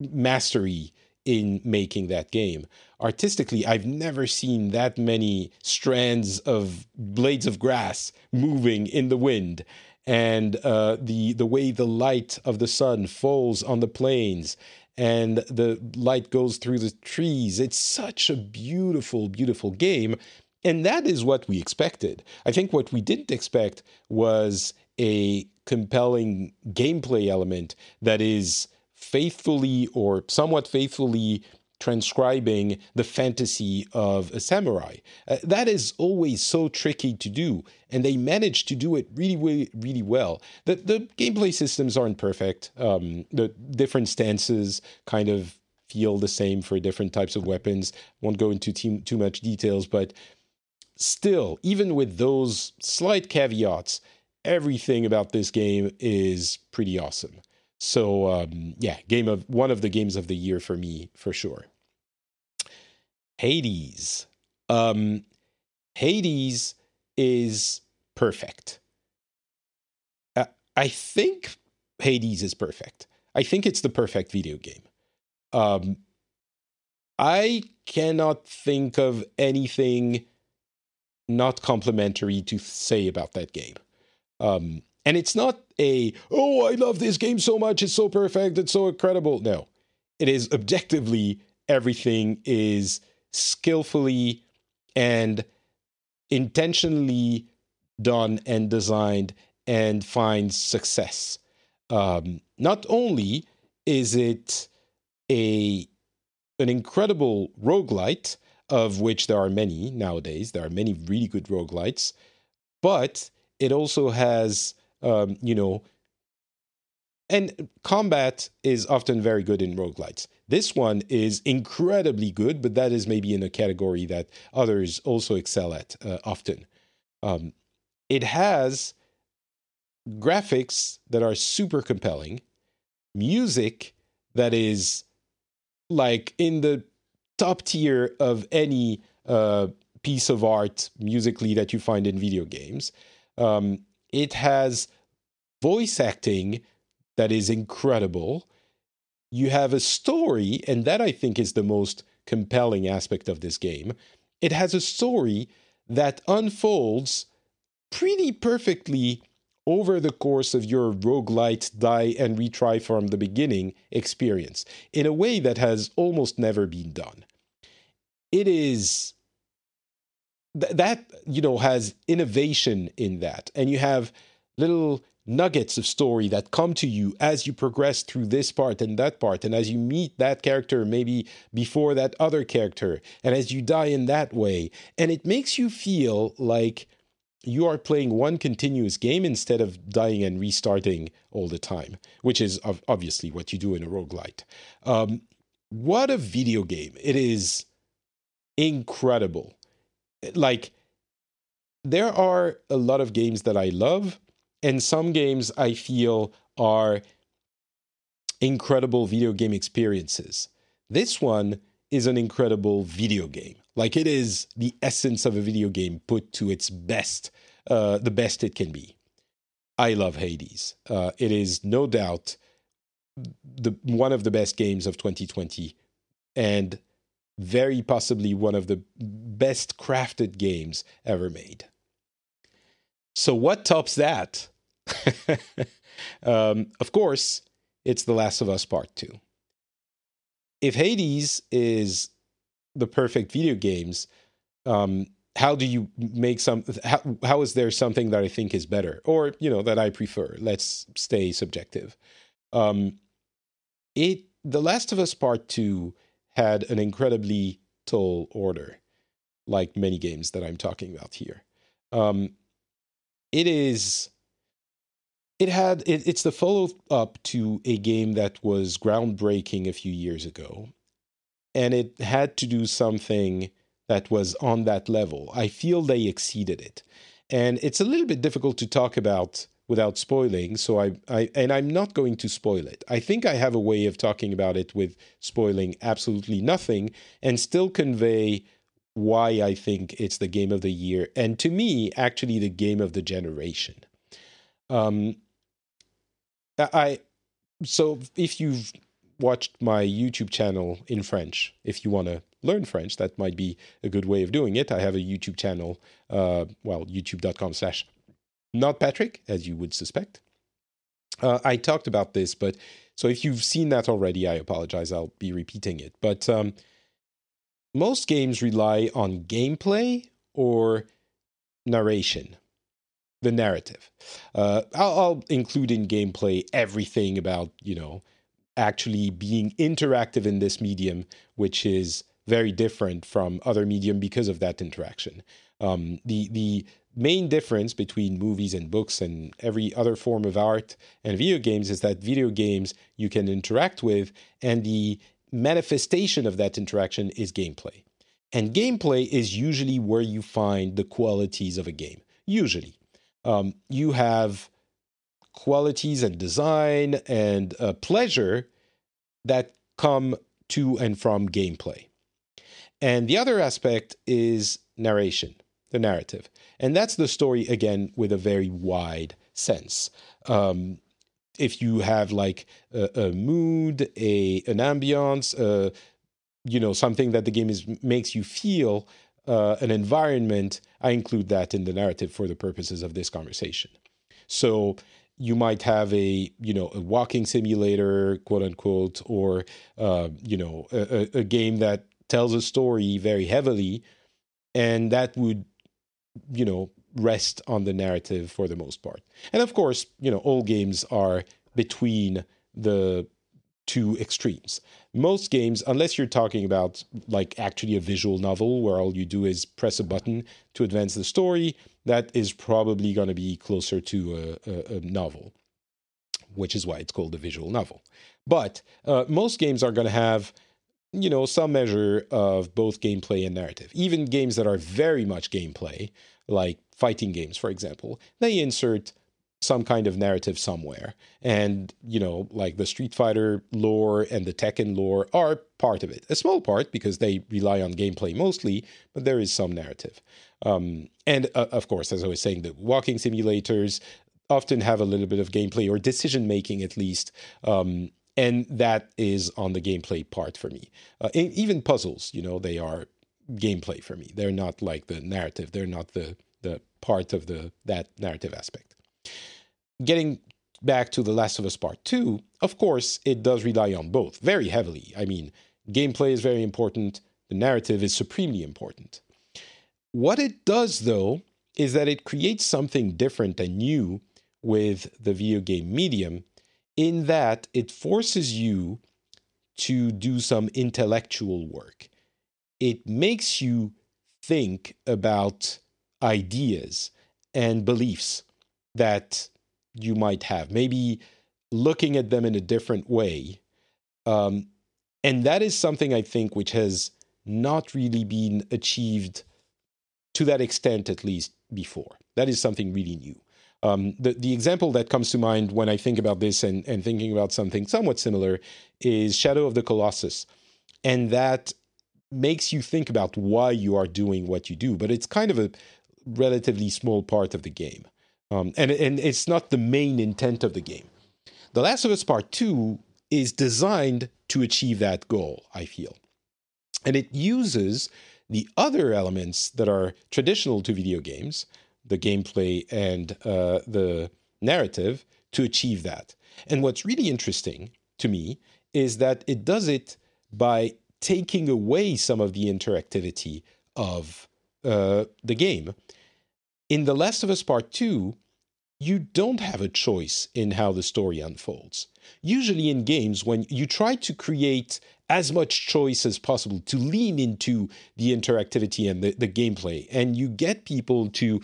mastery in making that game. Artistically, I've never seen that many strands of blades of grass moving in the wind, and uh, the the way the light of the sun falls on the plains and the light goes through the trees. It's such a beautiful, beautiful game. And that is what we expected. I think what we didn't expect was a compelling gameplay element that is faithfully or somewhat faithfully transcribing the fantasy of a samurai. Uh, that is always so tricky to do, and they manage to do it really, really, really well. The, the gameplay systems aren't perfect. Um, the different stances kind of feel the same for different types of weapons. Won't go into too, too much details, but still, even with those slight caveats, everything about this game is pretty awesome. So um, yeah, game of one of the games of the year for me for sure. Hades. Um, Hades is perfect. Uh, I think Hades is perfect. I think it's the perfect video game. Um, I cannot think of anything not complimentary to say about that game. Um, and it's not a, oh, I love this game so much, it's so perfect, it's so incredible. No, it is objectively everything is skillfully and intentionally done and designed and finds success. Um, not only is it a an incredible roguelite, of which there are many nowadays, there are many really good roguelites, but it also has, um, you know, and combat is often very good in roguelites. This one is incredibly good, but that is maybe in a category that others also excel at uh, often. Um, it has graphics that are super compelling, music that is like in the top tier of any uh, piece of art musically that you find in video games. Um, it has voice acting that is incredible. You have a story, and that I think is the most compelling aspect of this game. It has a story that unfolds pretty perfectly over the course of your roguelite die and retry from the beginning experience in a way that has almost never been done. It is th- that, you know, has innovation in that. And you have little nuggets of story that come to you as you progress through this part and that part and as you meet that character maybe before that other character and as you die in that way and it makes you feel like you are playing one continuous game instead of dying and restarting all the time, which is obviously what you do in a roguelite. Um, what a video game! It is incredible. Like, there are a lot of games that I love, and some games I feel are incredible video game experiences. This one is an incredible video game. Like it is the essence of a video game put to its best, uh, the best it can be. I love Hades. Uh, it is no doubt the one of the best games of 2020, and very possibly one of the best crafted games ever made. So, what tops that? um, of course, it's The Last of Us Part 2. If Hades is the perfect video games, um, how do you make some? How, how is there something that I think is better, or you know that I prefer? Let's stay subjective. Um, it The Last of Us Part Two had an incredibly tall order, like many games that I'm talking about here. Um, it is. It had it, it's the follow up to a game that was groundbreaking a few years ago, and it had to do something that was on that level. I feel they exceeded it. And it's a little bit difficult to talk about without spoiling, so I, I and I'm not going to spoil it. I think I have a way of talking about it with spoiling absolutely nothing and still convey why I think it's the game of the year and to me actually the game of the generation. Um I so if you've watched my YouTube channel in French. If you want to learn French, that might be a good way of doing it. I have a YouTube channel, uh, well, youtube.com slash not Patrick, as you would suspect. Uh, I talked about this, but so if you've seen that already, I apologize. I'll be repeating it. But um, most games rely on gameplay or narration, the narrative. Uh, I'll, I'll include in gameplay everything about, you know, actually being interactive in this medium, which is very different from other medium because of that interaction. Um, the the main difference between movies and books and every other form of art and video games is that video games you can interact with, and the manifestation of that interaction is gameplay. And gameplay is usually where you find the qualities of a game. Usually. Um, you have qualities and design and uh, pleasure that come to and from gameplay. And the other aspect is narration, the narrative. And that's the story, again, with a very wide sense. Um, if you have like a, a mood, a an ambiance, uh, you know, something that the game is makes you feel, uh, an environment, I include that in the narrative for the purposes of this conversation. So you might have a you know a walking simulator, quote unquote, or uh, you know a, a game that tells a story very heavily, and that would you know rest on the narrative for the most part. And of course, you know, all games are between the two extremes. Most games, unless you're talking about like actually a visual novel where all you do is press a button to advance the story, that is probably going to be closer to a, a, a, novel, which is why it's called a visual novel. But uh, most games are going to have you know some measure of both gameplay and narrative even games that are very much gameplay like fighting games for example they insert some kind of narrative somewhere. And, you know, like the Street Fighter lore and the Tekken lore are part of it. A small part because they rely on gameplay mostly, but there is some narrative. Um, and uh, of course, as I was saying, the walking simulators often have a little bit of gameplay or decision making at least. Um, and that is on the gameplay part for me. Uh, even puzzles, you know, they are gameplay for me. They're not like the narrative. They're not the the part of the that narrative aspect getting back to The Last of Us Part 2, of course, it does rely on both very heavily. I mean, gameplay is very important, the narrative is supremely important. What it does, though, is that it creates something different and new with the video game medium, in that it forces you to do some intellectual work. It makes you think about ideas and beliefs that you might have, maybe looking at them in a different way. Um, and that is something I think which has not really been achieved to that extent, at least before. That is something really new. Um, the, the example that comes to mind when I think about this and, and thinking about something somewhat similar is Shadow of the Colossus. And that makes you think about why you are doing what you do, but it's kind of a relatively small part of the game. Um, and, and it's not the main intent of the game. The Last of Us Part 2 is designed to achieve that goal, I feel. And it uses the other elements that are traditional to video games, the gameplay and uh, the narrative, to achieve that. And what's really interesting to me is that it does it by taking away some of the interactivity of uh, the game. In The Last of Us Part 2, you don't have a choice in how the story unfolds. Usually in games, when you try to create as much choice as possible to lean into the interactivity and the, the gameplay, and you get people to,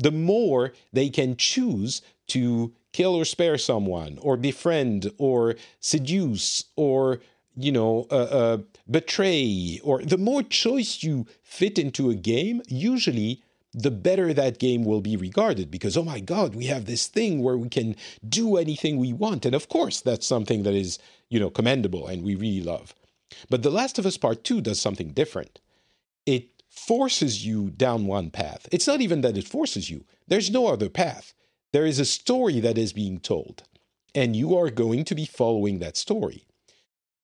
the more they can choose to kill or spare someone, or befriend, or seduce, or you know, uh, uh, betray, or the more choice you fit into a game, usually the better that game will be regarded because, oh my God, we have this thing where we can do anything we want. And of course, that's something that is, you know, commendable and we really love. But The Last of Us Part 2 does something different. Forces you down one path. It's not even that it forces you, there's no other path. There is a story that is being told, and you are going to be following that story.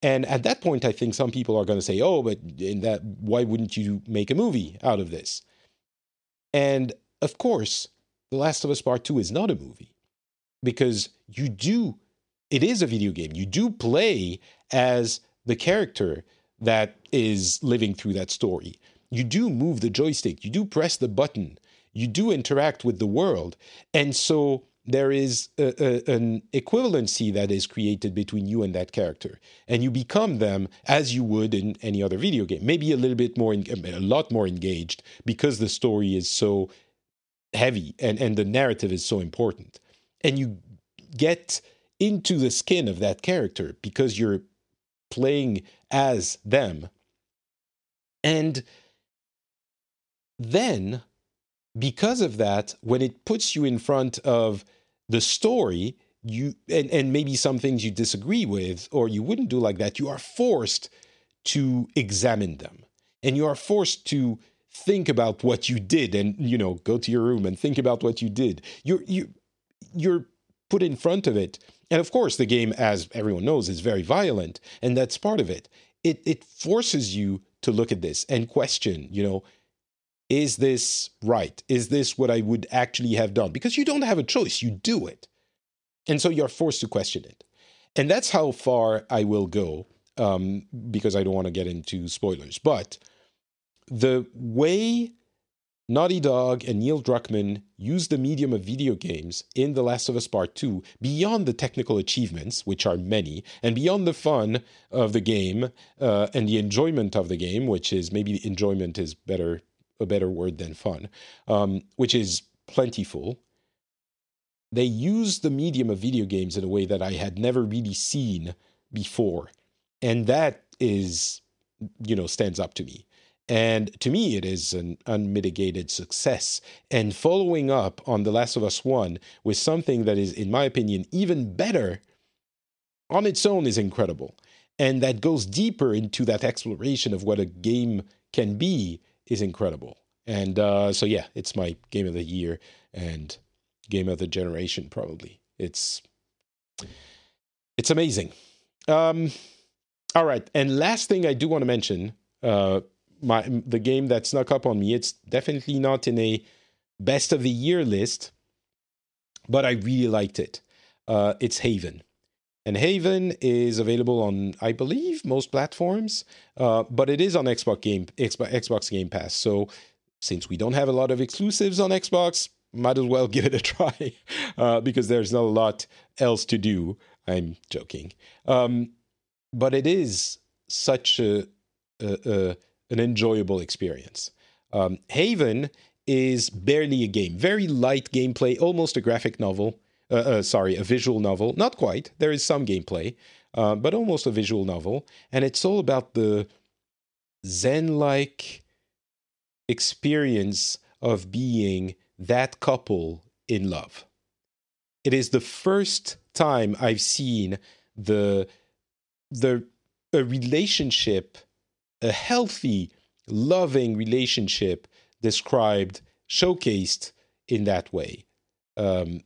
And at that point, I think some people are going to say, "Oh, but in that, why wouldn't you make a movie out of this?" And of course, The Last of Us Part 2 is not a movie because you do, it is a video game. You do play as the character that is living through that story. You do move the joystick, you do press the button, you do interact with the world. And so there is a, a, an equivalency that is created between you and that character, and you become them as you would in any other video game. Maybe a little bit more, a lot more engaged because the story is so heavy and and the narrative is so important, and you get into the skin of that character because you're playing as them, and then, because of that, when it puts you in front of the story, you and, and maybe some things you disagree with or you wouldn't do like that, you are forced to examine them. And you are forced to think about what you did and you know go to your room and think about what you did. You're you you're put in front of it. And of course the game as everyone knows is very violent and that's part of it. It it forces you to look at this and question you know is this right? Is this what i would actually have done? Because you don't have a choice. You do it. And so you're forced to question it. And that's how far i will go um, because i don't want to get into spoilers. But the way Naughty Dog and Neil Druckmann used the medium of video games in The Last of Us Part 2 beyond the technical achievements, which are many, and beyond the fun of the game uh, and the enjoyment of the game, which is maybe enjoyment is better a better word than fun, um, which is plentiful. They use the medium of video games in a way that I had never really seen before, and that is, you know, stands up to me. And to me, it is an unmitigated success. And following up on The Last of Us 1 with something that is, in my opinion, even better on its own is incredible. And that goes deeper into that exploration of what a game can be is incredible. And uh, so, yeah, it's my game of the year and game of the generation, probably. It's it's amazing. Um, all right, and last thing I do want to mention uh, my the game that snuck up on me. It's definitely not in a best of the year list, but I really liked it. Uh, it's Haven. And Haven is available on, I believe, most platforms, uh, but it is on Xbox Game Xbox Game Pass. So since we don't have a lot of exclusives on Xbox, might as well give it a try uh, because there's not a lot else to do. I'm joking, um, but it is such a, a, a an enjoyable experience. Um, Haven is barely a game, very light gameplay, almost a graphic novel. Uh, uh, sorry, a visual novel. Not quite. There is some gameplay, uh, but almost a visual novel. And it's all about the Zen like experience of being that couple in love. It is the first time I've seen the the a relationship a healthy, loving relationship described, showcased in that way. Um,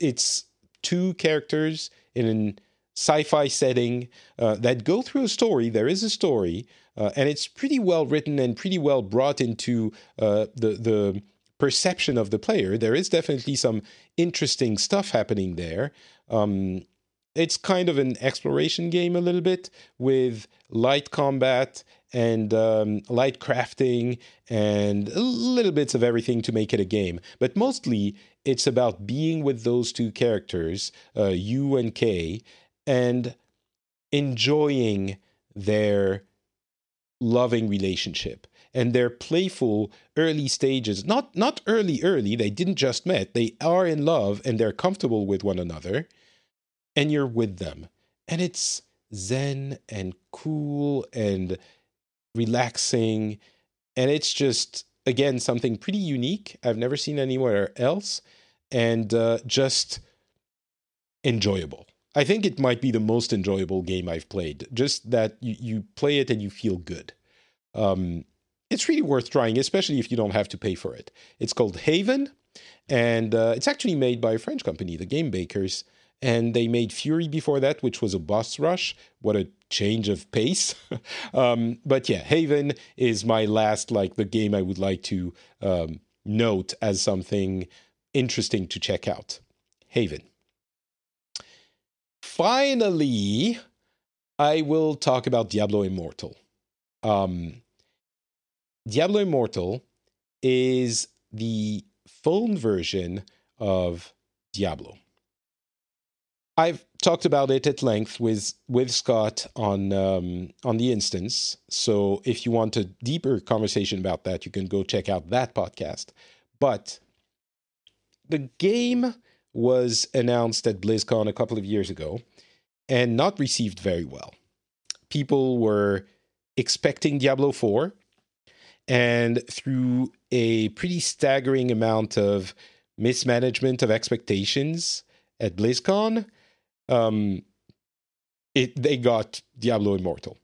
it's two characters in an sci-fi setting uh, that go through a story. There is a story, uh, and it's pretty well written and pretty well brought into uh, the the perception of the player. There is definitely some interesting stuff happening there. Um, it's kind of an exploration game a little bit with light combat and um, light crafting and little bits of everything to make it a game. But mostly it's about being with those two characters, uh, Yu and Kay, and enjoying their loving relationship and their playful early stages not not early early they didn't just met they are in love and they're comfortable with one another and you're with them. And it's zen and cool and relaxing. And it's just, again, something pretty unique. I've never seen anywhere else. And uh, just enjoyable. I think it might be the most enjoyable game I've played. Just that you, you play it and you feel good. Um, it's really worth trying, especially if you don't have to pay for it. It's called Haven, and uh, it's actually made by a French company, the Game Bakers and they made Furi before that, which was a boss rush. What a change of pace! um, but yeah, Haven is my last like the game I would like to um, note as something interesting to check out. Haven. Finally, I will talk about Diablo Immortal. Um, Diablo Immortal is the phone version of Diablo. I've talked about it at length with with Scott on um, on the instance. So if you want a deeper conversation about that, you can go check out that podcast. But the game was announced at BlizzCon a couple of years ago and not received very well. People were expecting Diablo 4 and through a pretty staggering amount of mismanagement of expectations at BlizzCon, um, it they got Diablo Immortal.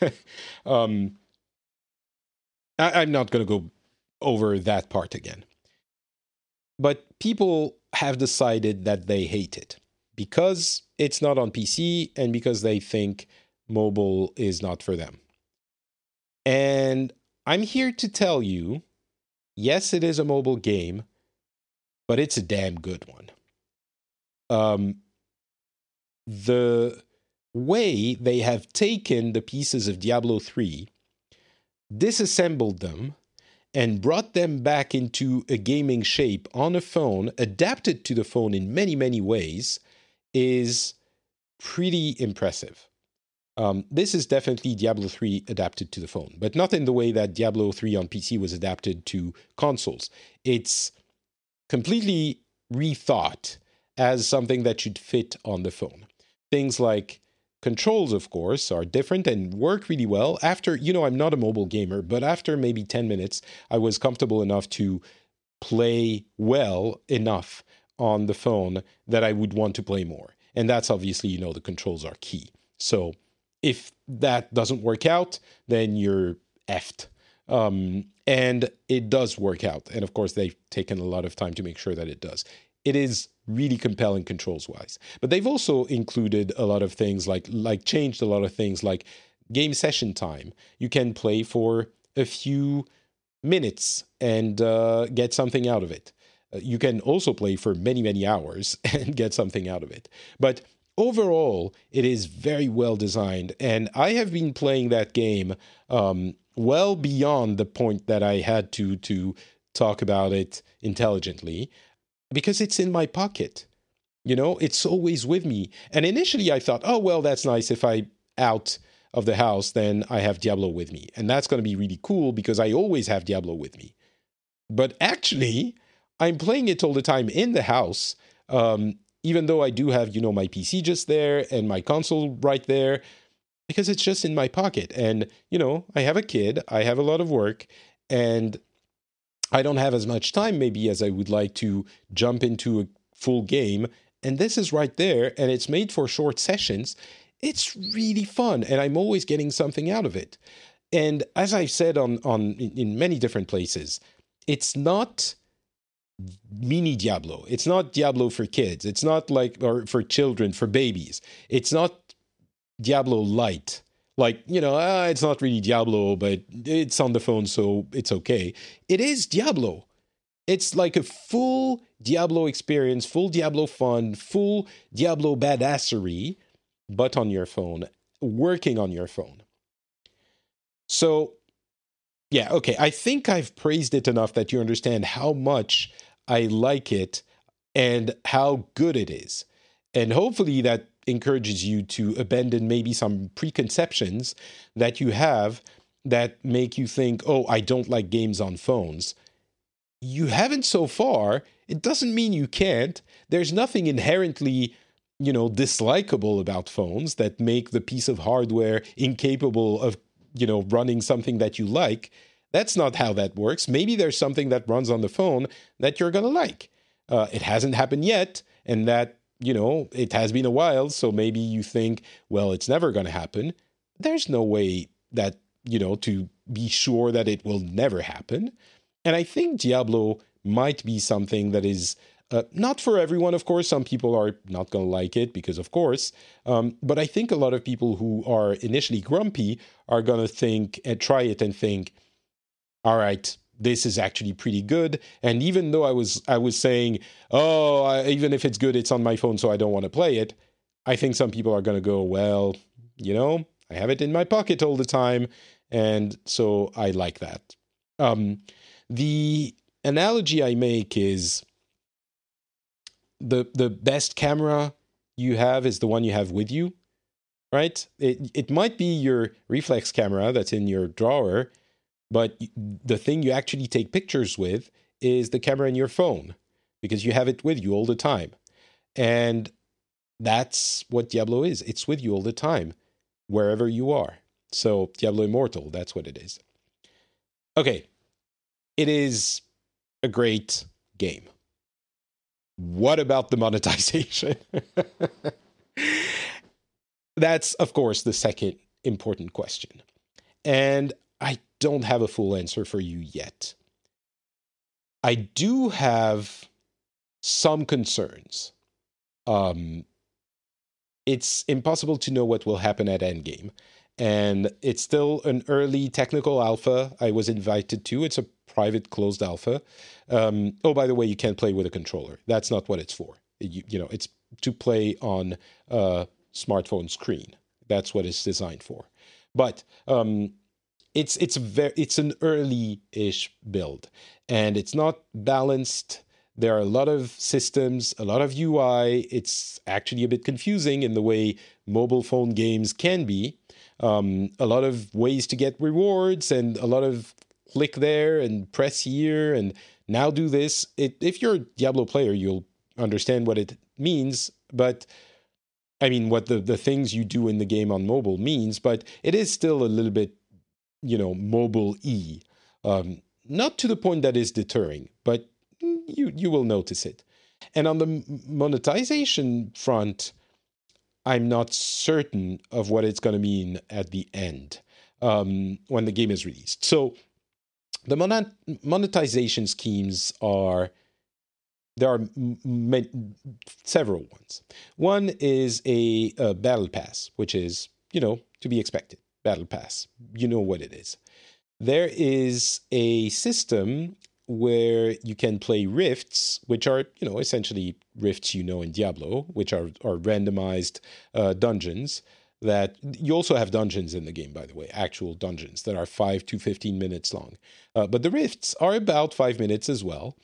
um, I, I'm not going to go over that part again. But people have decided that they hate it because it's not on PC and because they think mobile is not for them. And I'm here to tell you yes, it is a mobile game, but it's a damn good one. Um, the way they have taken the pieces of Diablo 3, disassembled them, and brought them back into a gaming shape on a phone, adapted to the phone in many, many ways, is pretty impressive. Um, this is definitely Diablo 3 adapted to the phone, but not in the way that Diablo 3 on PC was adapted to consoles. It's completely rethought as something that should fit on the phone. Things like controls, of course, are different and work really well. After, you know, I'm not a mobile gamer, but after maybe 10 minutes, I was comfortable enough to play well enough on the phone that I would want to play more. And that's obviously, you know, the controls are key. So if that doesn't work out, then you're effed. Um, and it does work out. And of course, they've taken a lot of time to make sure that it does. It is really compelling controls wise. But they've also included a lot of things like like changed a lot of things like game session time. You can play for a few minutes and uh, get something out of it. Uh, you can also play for many many hours and get something out of it. But overall, it is very well designed, and I have been playing that game um, well beyond the point that I had to to talk about it intelligently because it's in my pocket. You know, it's always with me. And initially, I thought, oh well, that's nice. If I out of the house, then I have Diablo with me, and that's going to be really cool because I always have Diablo with me. But actually, I'm playing it all the time in the house. Um, even though I do have, you know, my PC just there and my console right there, because it's just in my pocket. And, you know, I have a kid, I have a lot of work, and I don't have as much time maybe as I would like to jump into a full game. And this is right there, and it's made for short sessions. It's really fun, and I'm always getting something out of it. And as I've said on on in many different places, it's not mini Diablo. It's not Diablo for kids. It's not like or for children, for babies. It's not Diablo light. Like, you know, uh, it's not really Diablo, but it's on the phone, so it's okay. It is Diablo. It's like a full Diablo experience, full Diablo fun, full Diablo badassery, but on your phone, working on your phone. So, yeah, okay. I think I've praised it enough that you understand how much I like it and how good it is. And hopefully that encourages you to abandon maybe some preconceptions that you have that make you think, oh, I don't like games on phones. You haven't so far. It doesn't mean you can't. There's nothing inherently, you know, dislikable about phones that make the piece of hardware incapable of, you know, running something that you like. That's not how that works. Maybe there's something that runs on the phone that you're going to like. Uh, it hasn't happened yet, and that, you know, it has been a while, so maybe you think, well, it's never going to happen. There's no way that, you know, to be sure that it will never happen. And I think Diablo might be something that is uh, not for everyone, of course. Some people are not going to like it because, of course. Um, but I think a lot of people who are initially grumpy are going to think and try it and think, all right, this is actually pretty good. And even though I was I was saying, oh, I, even if it's good, it's on my phone, so I don't want to play it. I think some people are going to go, well, you know, I have it in my pocket all the time, and so I like that. Um, the analogy I make is the the best camera you have is the one you have with you, right? It it might be your reflex camera that's in your drawer, but the thing you actually take pictures with is the camera in your phone because you have it with you all the time. And that's what Diablo is. It's with you all the time, wherever you are. So, Diablo Immortal, that's what it is. Okay, it is a great game. What about the monetization? That's, of course, the second important question. And don't have a full answer for you yet. I do have some concerns. Um, it's impossible to know what will happen at Endgame. And it's still an early technical alpha I was invited to. It's a private closed alpha. Um, oh, by the way, you can't play with a controller. That's not what it's for. You, you know, it's to play on a smartphone screen. That's what it's designed for. But um, it's it's very it's an early-ish build, and it's not balanced. There are a lot of systems, a lot of UI. It's actually a bit confusing in the way mobile phone games can be. Um, a lot of ways to get rewards and a lot of click there and press here and now do this. It, if you're a Diablo player, you'll understand what it means. But I mean, what the, the things you do in the game on mobile means, but it is still a little bit, you know, mobile e. Um, not to the point that is deterring, but you you will notice it. And on the monetization front, I'm not certain of what it's going to mean at the end um, when the game is released. So the monet- monetization schemes are there are m- several ones. One is a, a, battle pass, which is you know to be expected. Battle pass, you know what it is. There is a system where you can play rifts, which are you know essentially rifts you know in Diablo, which are are randomized uh, dungeons that you also have dungeons in the game, by the way, actual dungeons that are five to 15 minutes long. Uh, but the rifts are about five minutes as well.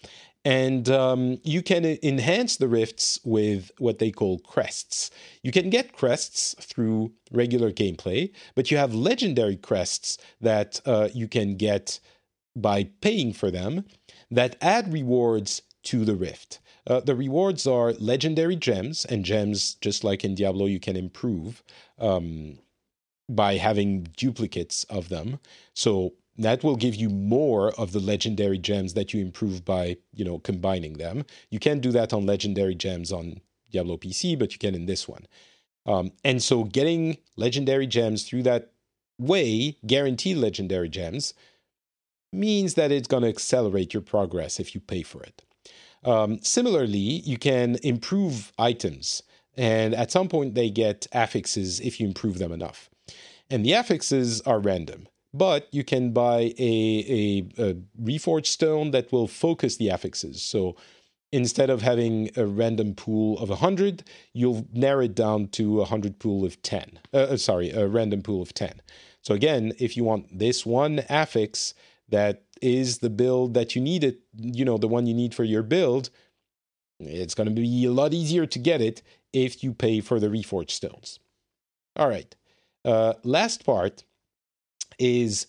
And um, you can enhance the rifts with what they call crests. You can get crests through regular gameplay, but you have legendary crests that uh, you can get by paying for them that add rewards to the rift. Uh, the rewards are legendary gems, and gems, just like in Diablo, you can improve um, by having duplicates of them. So that will give you more of the legendary gems that you improve by you know combining them. You can't do that on legendary gems on Diablo PC, but you can in this one. Um, and so getting legendary gems through that way, guaranteed legendary gems, means that it's going to accelerate your progress if you pay for it. Um, similarly, you can improve items, and at some point they get affixes if you improve them enough. And the affixes are random, but you can buy a, a, a reforged stone that will focus the affixes. So instead of having a random pool of 100, you'll narrow it down to a 100 pool of 10. Uh, uh, sorry, a random pool of 10. So again, if you want this one affix that is the build that you need it, you know, the one you need for your build, it's going to be a lot easier to get it if you pay for the reforged stones. All right. Uh, last part is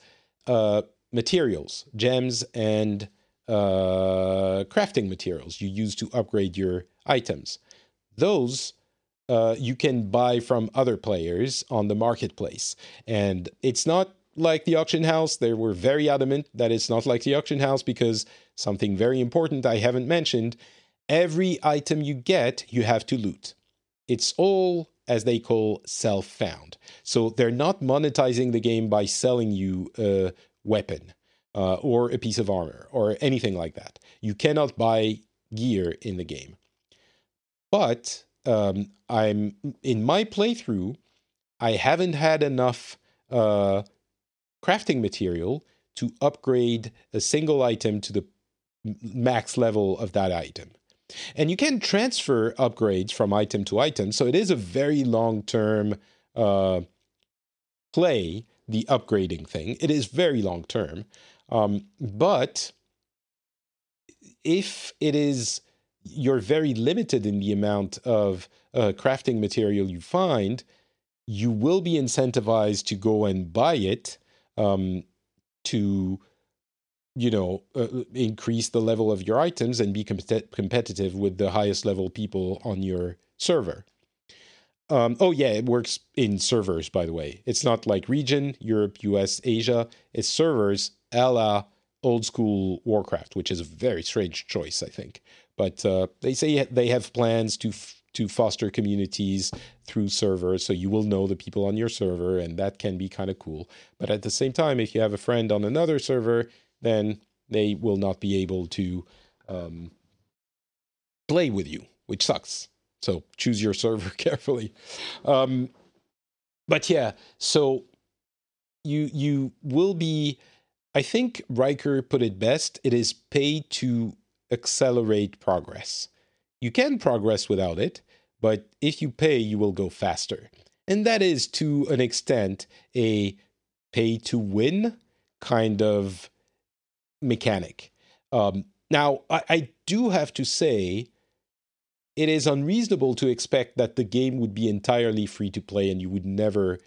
uh, materials, gems, and uh, crafting materials you use to upgrade your items. Those uh, you can buy from other players on the marketplace. And it's not like the auction house. They were very adamant that it's not like the auction house because something very important I haven't mentioned every item you get, you have to loot. It's all, as they call, self found. So they're not monetizing the game by selling you a weapon uh, or a piece of armor or anything like that. You cannot buy gear in the game. But um, I'm in my playthrough, I haven't had enough uh, crafting material to upgrade a single item to the max level of that item. And you can transfer upgrades from item to item. So it is a very long term uh, play, the upgrading thing. It is very long term. Um, but if it is, you're very limited in the amount of uh, crafting material you find, you will be incentivized to go and buy it um, to you know uh, increase the level of your items and be com- competitive with the highest level people on your server um, oh yeah it works in servers by the way it's not like region europe us asia it's servers a la old school Warcraft, which is a very strange choice, I think. But uh, they say they have plans to f- to foster communities through servers, so you will know the people on your server, and that can be kind of cool. But at the same time, if you have a friend on another server, then they will not be able to um, play with you, which sucks. So choose your server carefully. Um, but yeah, so you you will be. I think Riker put it best. It is paid to accelerate progress. You can progress without it, but if you pay, you will go faster. And that is to an extent a pay to win kind of mechanic. Um, now, I, I do have to say, it is unreasonable to expect that the game would be entirely free to play and you would never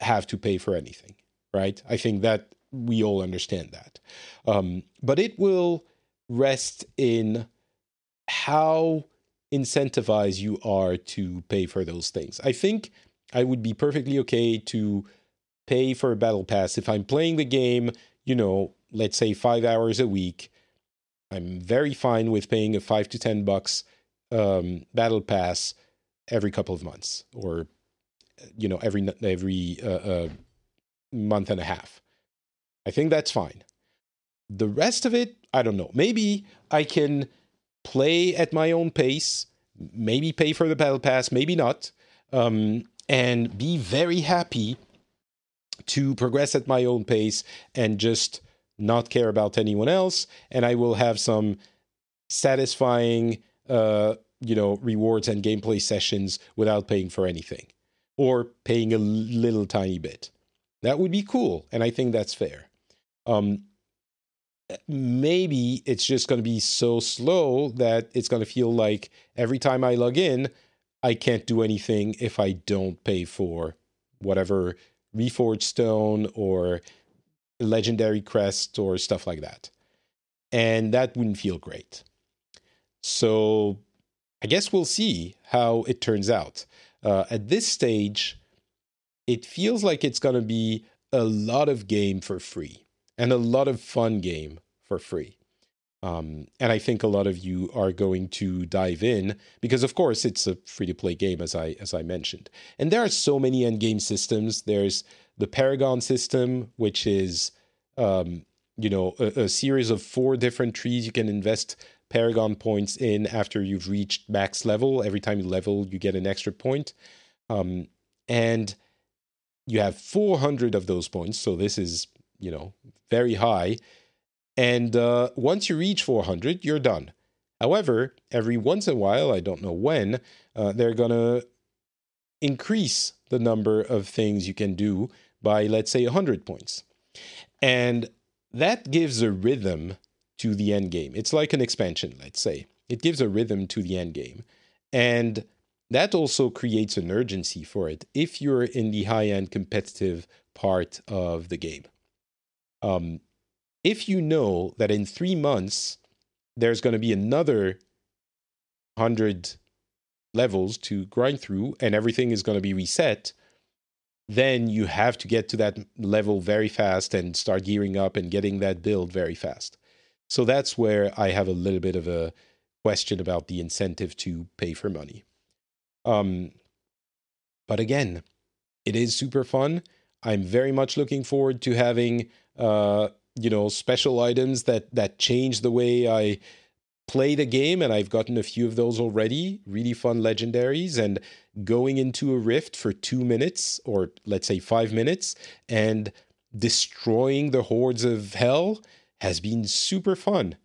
have to pay for anything, right? I think that we all understand that. Um, but it will rest in how incentivized you are to pay for those things. I think I would be perfectly okay to pay for a battle pass if I'm playing the game, you know, let's say 5 hours a week. I'm very fine with paying a 5 to 10 bucks um, battle pass every couple of months or you know every every uh, uh, month and a half. I think that's fine. The rest of it, I don't know. Maybe I can play at my own pace, maybe pay for the battle pass, maybe not, um, and be very happy to progress at my own pace and just not care about anyone else. And I will have some satisfying, uh, you know, rewards and gameplay sessions without paying for anything or paying a little tiny bit. That would be cool, and I think that's fair. Um, maybe it's just going to be so slow that it's going to feel like every time I log in, I can't do anything if I don't pay for whatever reforged stone or legendary crest or stuff like that. And that wouldn't feel great. So I guess we'll see how it turns out. Uh, at this stage, it feels like it's going to be a lot of game for free and a lot of fun game for free. Um, and I think a lot of you are going to dive in because, of course, it's a free to play game, as I as I mentioned. And there are so many end game systems. There's the Paragon system, which is um, you know a, a series of four different trees you can invest Paragon points in after you've reached max level. Every time you level, you get an extra point. Um, and you have 400 of those points. So this is, you know, very high. And uh, once you reach 400, you're done. However, every once in a while, I don't know when, uh, they're going to increase the number of things you can do by, let's say, 100 points. And that gives a rhythm to the end game. It's like an expansion, let's say. It gives a rhythm to the end game. And that also creates an urgency for it if you're in the high end competitive part of the game. Um, if you know that in three months there's going to be another 100 levels to grind through and everything is going to be reset, then you have to get to that level very fast and start gearing up and getting that build very fast. So that's where I have a little bit of a question about the incentive to pay for money. Um, but again, it is super fun. I'm very much looking forward to having uh, you know special items that that change the way I play the game, and I've gotten a few of those already. Really fun legendaries, and going into a rift for two minutes or let's say five minutes and destroying the hordes of hell has been super fun.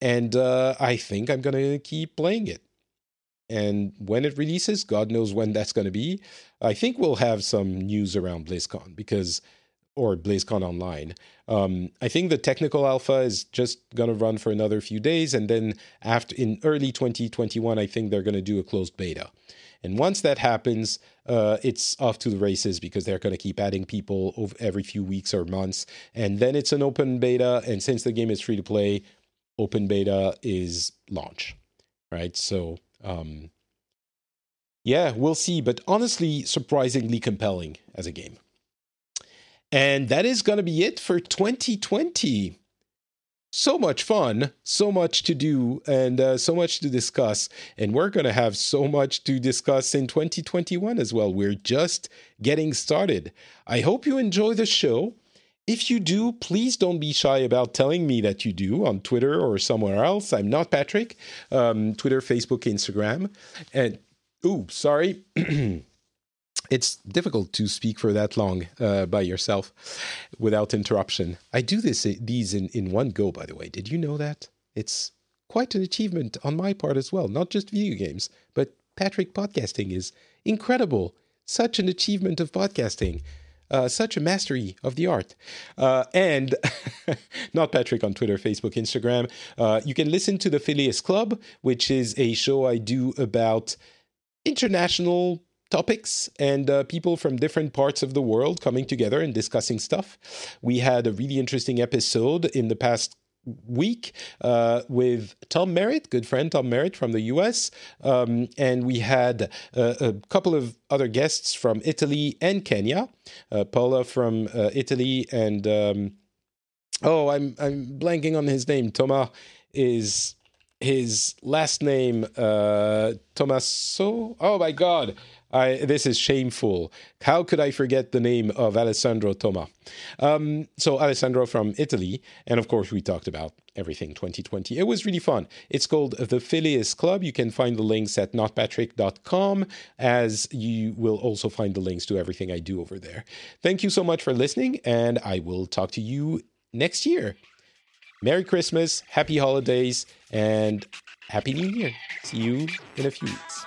And uh, I think I'm going to keep playing it. And when it releases, God knows when that's going to be. I think we'll have some news around BlizzCon because, or BlizzCon Online. Um, I think the technical alpha is just going to run for another few days. And then after in early 2021, I think they're going to do a closed beta. And once that happens, uh, it's off to the races because they're going to keep adding people every few weeks or months. And then it's an open beta. And since the game is free to play, open beta is launch, right? So, um, yeah, we'll see. But honestly, surprisingly compelling as a game. And that is going to be it for 2020 so much fun, so much to do, and uh, so much to discuss. And we're going to have so much to discuss in 2021 as well. We're just getting started. I hope you enjoy the show. If you do, please don't be shy about telling me that you do on Twitter or somewhere else. I'm not Patrick. Um, Twitter, Facebook, Instagram. And, ooh, sorry. it's difficult to speak for that long uh, by yourself without interruption. I do this these in, in one go, by the way. Did you know that? It's quite an achievement on my part as well. Not just video games, but Patrick podcasting is incredible. Such an achievement of podcasting. Uh, such a mastery of the art. Uh, and not Patrick on Twitter, Facebook, Instagram. Uh, you can listen to the Phileas Club, which is a show I do about international topics and uh, people from different parts of the world coming together and discussing stuff. We had a really interesting episode in the past week uh, with Tom Merritt, good friend Tom Merritt from the US. Um, and we had uh, a couple of other guests from Italy and Kenya, uh, Paula from uh, Italy and. Um, oh, I'm I'm blanking on his name. Thomas is his last name uh Tomaso. Oh my god. I, this is shameful. How could I forget the name of Alessandro Toma? Um, so, Alessandro from Italy. And of course, we talked about everything 2020. It was really fun. It's called the Phileas Club. You can find the links at notpatrick.com, as you will also find the links to everything I do over there. Thank you so much for listening, and I will talk to you next year. Merry Christmas, Happy Holidays, and Happy New Year. See you in a few weeks.